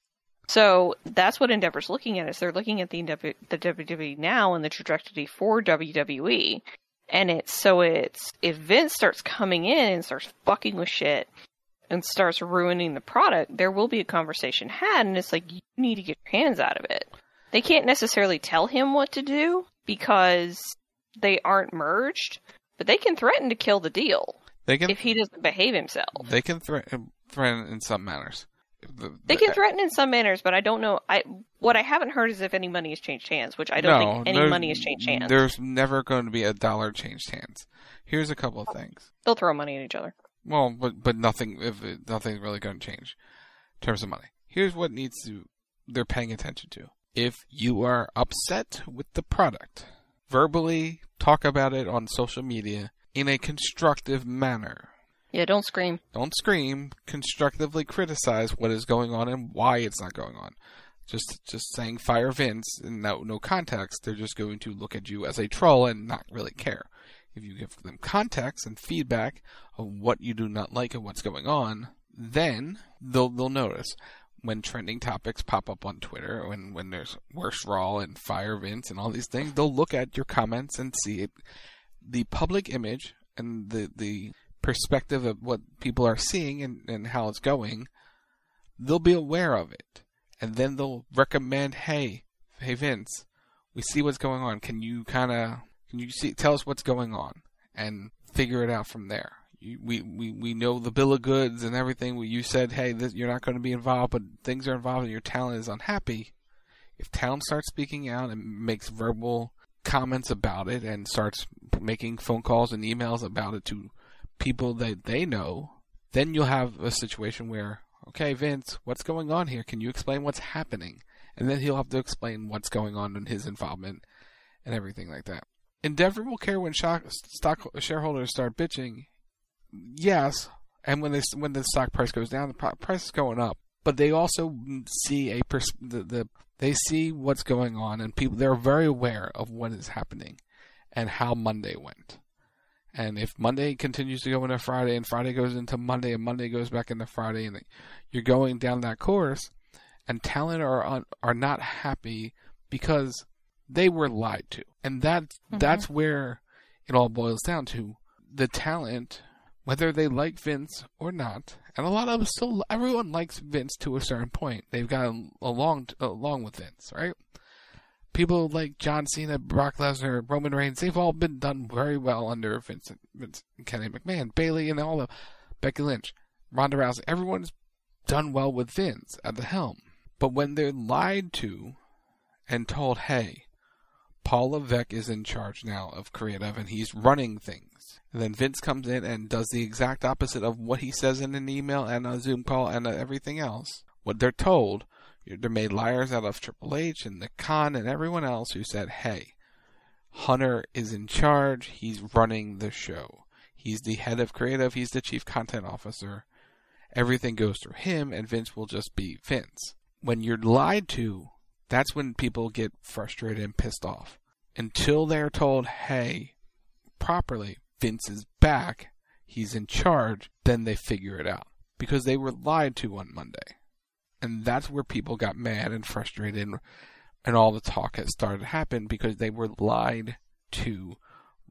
So that's what Endeavor's looking at is they're looking at the the WWE now and the trajectory for WWE. And it's so it's if Vince starts coming in and starts fucking with shit and starts ruining the product, there will be a conversation had and it's like you need to get your hands out of it. They can't necessarily tell him what to do because they aren't merged, but they can threaten to kill the deal They can if he doesn't behave himself. they can threaten uh, threaten in some manners. The- They the- can threaten in some manners, but I don't know. I what I haven't heard is if any money has changed hands, which I don't no, think any money has changed hands. There's never going to be a dollar changed hands. Here's a couple of things. They'll throw money at each other. Well, but but nothing if it, nothing's really going to change in terms of money. Here's what needs to they're paying attention to. If you are upset with the product, verbally talk about it on social media in a constructive manner. Yeah, don't scream. Don't scream. Constructively criticize what is going on and why it's not going on. Just just saying fire Vince in no no context, they're just going to look at you as a troll and not really care. If you give them context and feedback of what you do not like and what's going on, then they'll they'll notice when trending topics pop up on Twitter, when when there's worst Raw and fire Vince and all these things, they'll look at your comments and see it, the public image and the the perspective of what people are seeing and, and how it's going. They'll be aware of it, and then they'll recommend, hey, hey Vince, we see what's going on. Can you kind of can you see tell us what's going on and figure it out from there? We, we we know the bill of goods and everything. You said, hey, this, you're not going to be involved, but things are involved, and your talent is unhappy. If talent starts speaking out and makes verbal comments about it and starts making phone calls and emails about it to people that they know, then you'll have a situation where, okay, Vince, what's going on here? Can you explain what's happening? And then he'll have to explain what's going on in his involvement and everything like that. Endeavor will care when stock, shareholders start bitching. Yes, and when they when the stock price goes down, the price is going up. But they also see a pers- the, the they see what's going on, and people they're very aware of what is happening and how Monday went. And if Monday continues to go into Friday, and Friday goes into Monday, and Monday goes back into Friday, and you're going down that course, and talent are un, are not happy because they were lied to, and that Mm-hmm. that's where it all boils down to the talent, whether they like Vince or not, and a lot of them still everyone likes Vince to a certain point. They've gotten along along with Vince, right? People like John Cena, Brock Lesnar, Roman Reigns, they've all been done very well under Vince, Vince Kenny McMahon, Bayley, and all the Becky Lynch, Ronda Rousey. Everyone's done well with Vince at the helm. But when they're lied to and told, hey, Paul Levesque is in charge now of creative and he's running things. And then Vince comes in and does the exact opposite of what he says in an email and a Zoom call and everything else. What they're told, they're made liars out of Triple H and the Khan and everyone else who said, hey, Hunter is in charge, he's running the show. He's the head of creative, he's the chief content officer. Everything goes through him, and Vince will just be Vince. When you're lied to, that's when people get frustrated and pissed off. Until they're told, hey, properly, Vince is back, he's in charge, then they figure it out. Because they were lied to on Monday. And that's where people got mad and frustrated, and, and all the talk has started to happen because they were lied to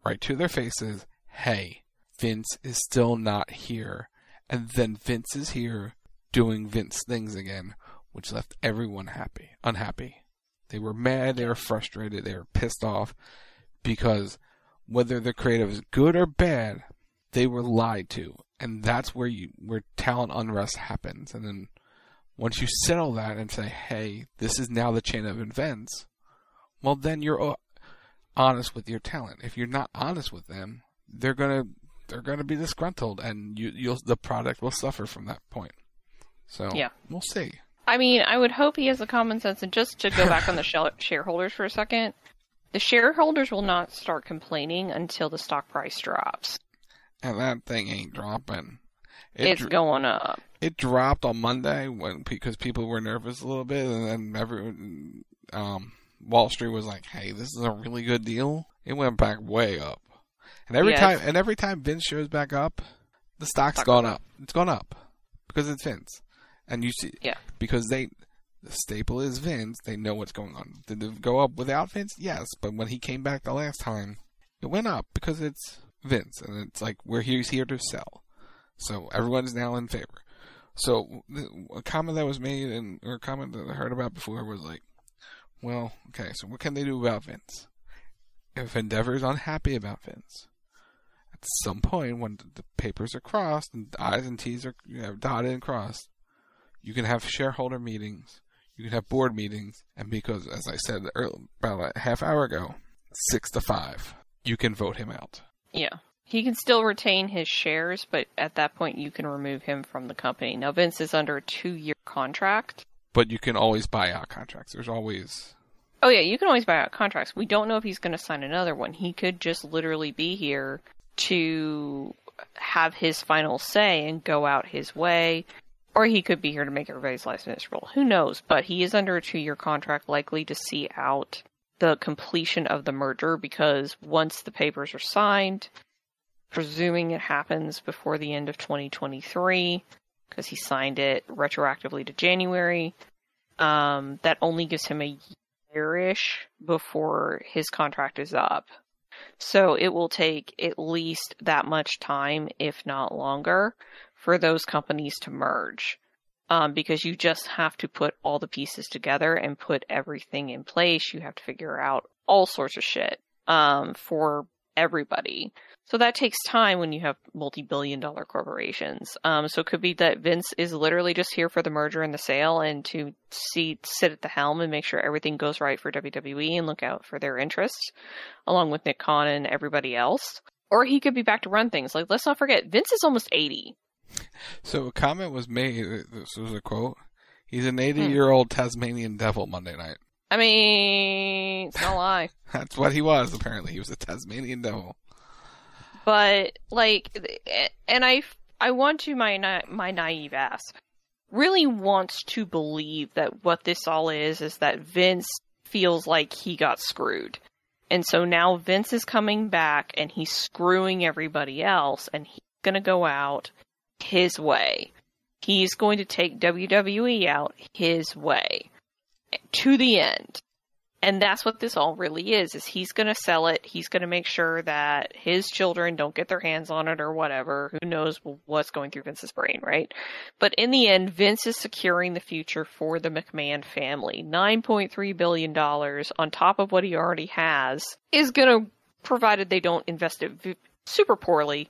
right to their faces hey, Vince is still not here. And then Vince is here doing Vince things again, which left everyone happy, unhappy. They were mad, they were frustrated, they were pissed off because whether the creative is good or bad, they were lied to. And that's where you where talent unrest happens. And then once you settle that and say, "Hey, this is now the chain of events," well, then you're honest with your talent. If you're not honest with them, they're gonna they're gonna be disgruntled, and you you'll the product will suffer from that point. So yeah, we'll see. I mean, I would hope he has the common sense. And just to go back on the (laughs) shareholders for a second, the shareholders will not start complaining until the stock price drops. And that thing ain't dropping. It it's dr- going up. It dropped on Monday when because people were nervous a little bit, and then everyone, um, Wall Street was like, "Hey, this is a really good deal." It went back way up, and every time and every time Vince shows back up, the stock's Stock gone up. up. It's gone up because it's Vince, and you see, yeah, because they the staple is Vince. They know what's going on. Did it go up without Vince? Yes, but when he came back the last time, it went up because it's Vince, and it's like we're he's here to sell. So everyone's now in favor. So a comment that was made and or a comment that I heard about before was like, well, okay, so what can they do about Vince? If Endeavor is unhappy about Vince, at some point when the papers are crossed and the I's and T's are you know, dotted and crossed, you can have shareholder meetings, you can have board meetings, and because, as I said about a half hour ago, six to five, you can vote him out. Yeah. He can still retain his shares, but at that point you can remove him from the company. Now Vince is under a two-year contract. But you can always buy out contracts. There's always Oh yeah, you can always buy out contracts. We don't know if he's going to sign another one. He could just literally be here to have his final say and go out his way, or he could be here to make everybody's life miserable. Who knows? But he is under a two-year contract, likely to see out the completion of the merger because once the papers are signed, presuming it happens before the end of 2023 because he signed it retroactively to January. Um, that only gives him a yearish before his contract is up. So it will take at least that much time, if not longer, for those companies to merge. Um, because you just have to put all the pieces together and put everything in place. You have to figure out all sorts of shit um, for everybody. So that takes time when you have multi-billion dollar corporations. Um, so it could be that Vince is literally just here for the merger and the sale and to see, sit at the helm and make sure everything goes right for WWE and look out for their interests, along with Nick Khan and everybody else. Or he could be back to run things. Like, let's not forget, Vince is almost 80. So a comment was made, uh, this was a quote, he's an hmm. 80 year old Tasmanian devil Monday night. I mean, it's no lie. (laughs) That's what he was, apparently. He was a Tasmanian devil but like, and I I want to my my naive ass really wants to believe that what this all is is that Vince feels like he got screwed. And so now Vince is coming back and he's screwing everybody else and he's going to go out his way. He's going to take WWE out his way to the end. And that's what this all really is is he's going to sell it. He's going to make sure that his children don't get their hands on it or whatever. Who knows what's going through vince's brain right? But in the end vince is securing the future for the mcmahon family. 9.3 billion dollars on top of what he already has is going to provided they don't invest it super poorly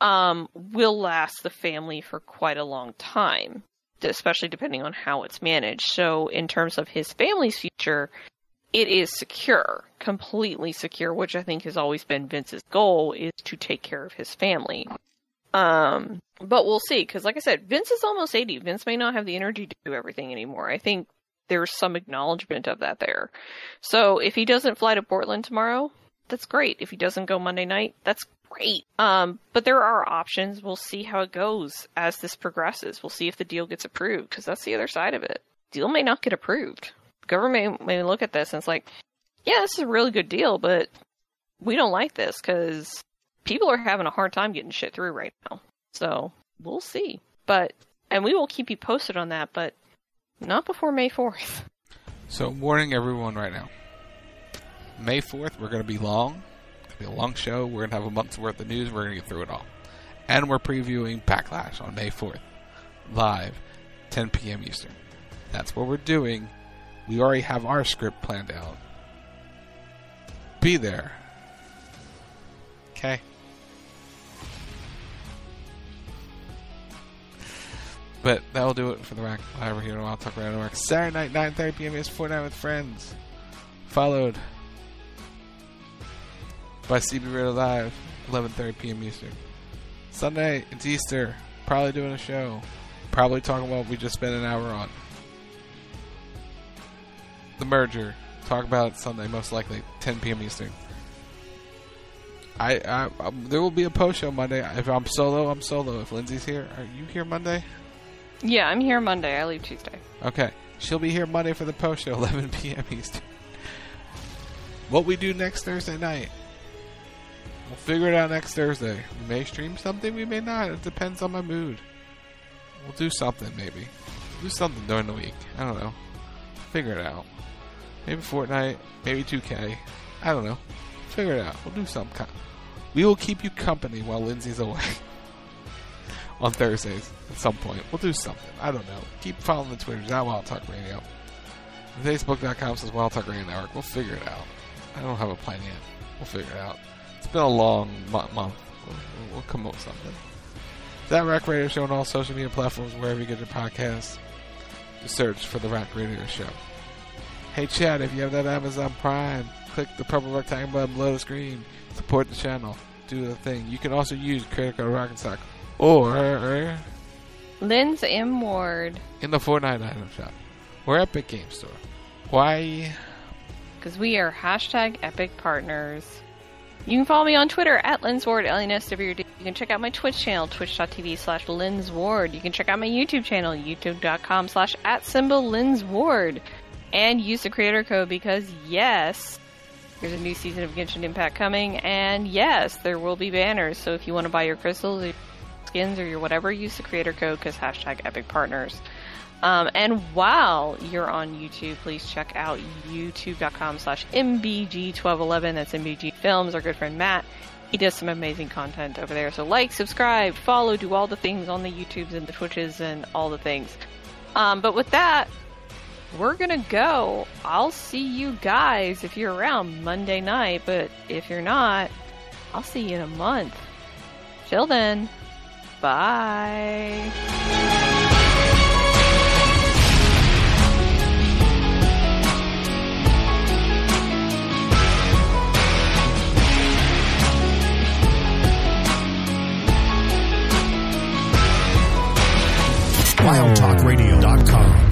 um, will last the family for quite a long time especially depending on how it's managed so in terms of his family's future it is secure, completely secure, which I think has always been Vince's goal is to take care of his family. Um, but we'll see, because like I said, Vince is almost 80. Vince may not have the energy to do everything anymore. I think there's some acknowledgement of that there. So if he doesn't fly to Portland tomorrow, that's great. If he doesn't go Monday night, that's great. Um, but there are options. We'll see how it goes as this progresses. We'll see if the deal gets approved, because that's the other side of it. Deal may not get approved. Government may look at this and it's like, yeah, this is a really good deal, but we don't like this because people are having a hard time getting shit through right now. So we'll see. But and we will keep you posted on that, but not before May fourth. So warning everyone right now. May fourth, we're going to be long. It's going to be a long show. We're going to have a month's worth of news. We're going to get through it all, and we're previewing Backlash on May fourth, live, 10 p.m. Eastern. That's what we're doing. We already have our script planned out. Be there. Okay. But that'll do it for the Rack Live here on Wild Talk Radio Network. Saturday night, 9.30 p.m. is Fortnite with Friends. Followed by CB Radio Live, 11.30 p.m. Eastern. Sunday, it's Easter. Probably doing a show. Probably talking about what we just spent an hour on. The merger. Talk about it Sunday, most likely, 10 p.m. Eastern. I, I um, there will be a post show Monday. If I'm solo, I'm solo. If Lindsey's here, are you here Monday? Yeah, I'm here Monday. I leave Tuesday. Okay. She'll be here Monday for the post show, (laughs) 11 p.m. Eastern. What we do next Thursday night, we'll figure it out next Thursday. We may stream something, we may not. It depends on my mood. We'll do something, maybe. do something during the week. I don't know. Figure it out. Maybe Fortnite, maybe 2K. I don't know. Figure it out. We'll do some kind. We will keep you company while Lindsey's away. (laughs) on Thursdays at some point. We'll do something. I don't know. Keep following the Twitters at Wild Talk Radio. Facebook.com says Wild Talk Radio Network. We'll figure it out. I don't have a plan yet. We'll figure it out. It's been a long month. We'll, we'll, come up with something. That Rack Radio Show on all social media platforms, wherever you get your podcasts. Just search for the Rack Radio Show. Hey, Chad, if you have that Amazon Prime, click the purple rectangle button below the screen. Support the channel. Do the thing. You can also use credit card Rock and Sock or Lynn's M Ward in the Fortnite item shop or Epic Game Store. Why? Because we are hashtag Epic Partners. You can follow me on Twitter at LynnsWard, L-N-S-W-D. You can check out my Twitch channel, twitch.tv slash LynnsWard. You can check out my YouTube channel, youtube.com slash at symbol LynnsWard. And use the creator code because, yes, there's a new season of Genshin Impact coming, and yes, there will be banners. So if you want to buy your crystals, or your skins or your whatever, use the creator code because hashtag epic partners. Um, and while you're on YouTube, please check out youtube.com slash MBG1211. That's MBG Films, our good friend Matt. He does some amazing content over there. So like, subscribe, follow, do all the things on the YouTubes and the Twitches and all the things. Um, but with that, we're gonna go. I'll see you guys if you're around Monday night, but if you're not, I'll see you in a month. Till then. Bye. WildTalkRadio.com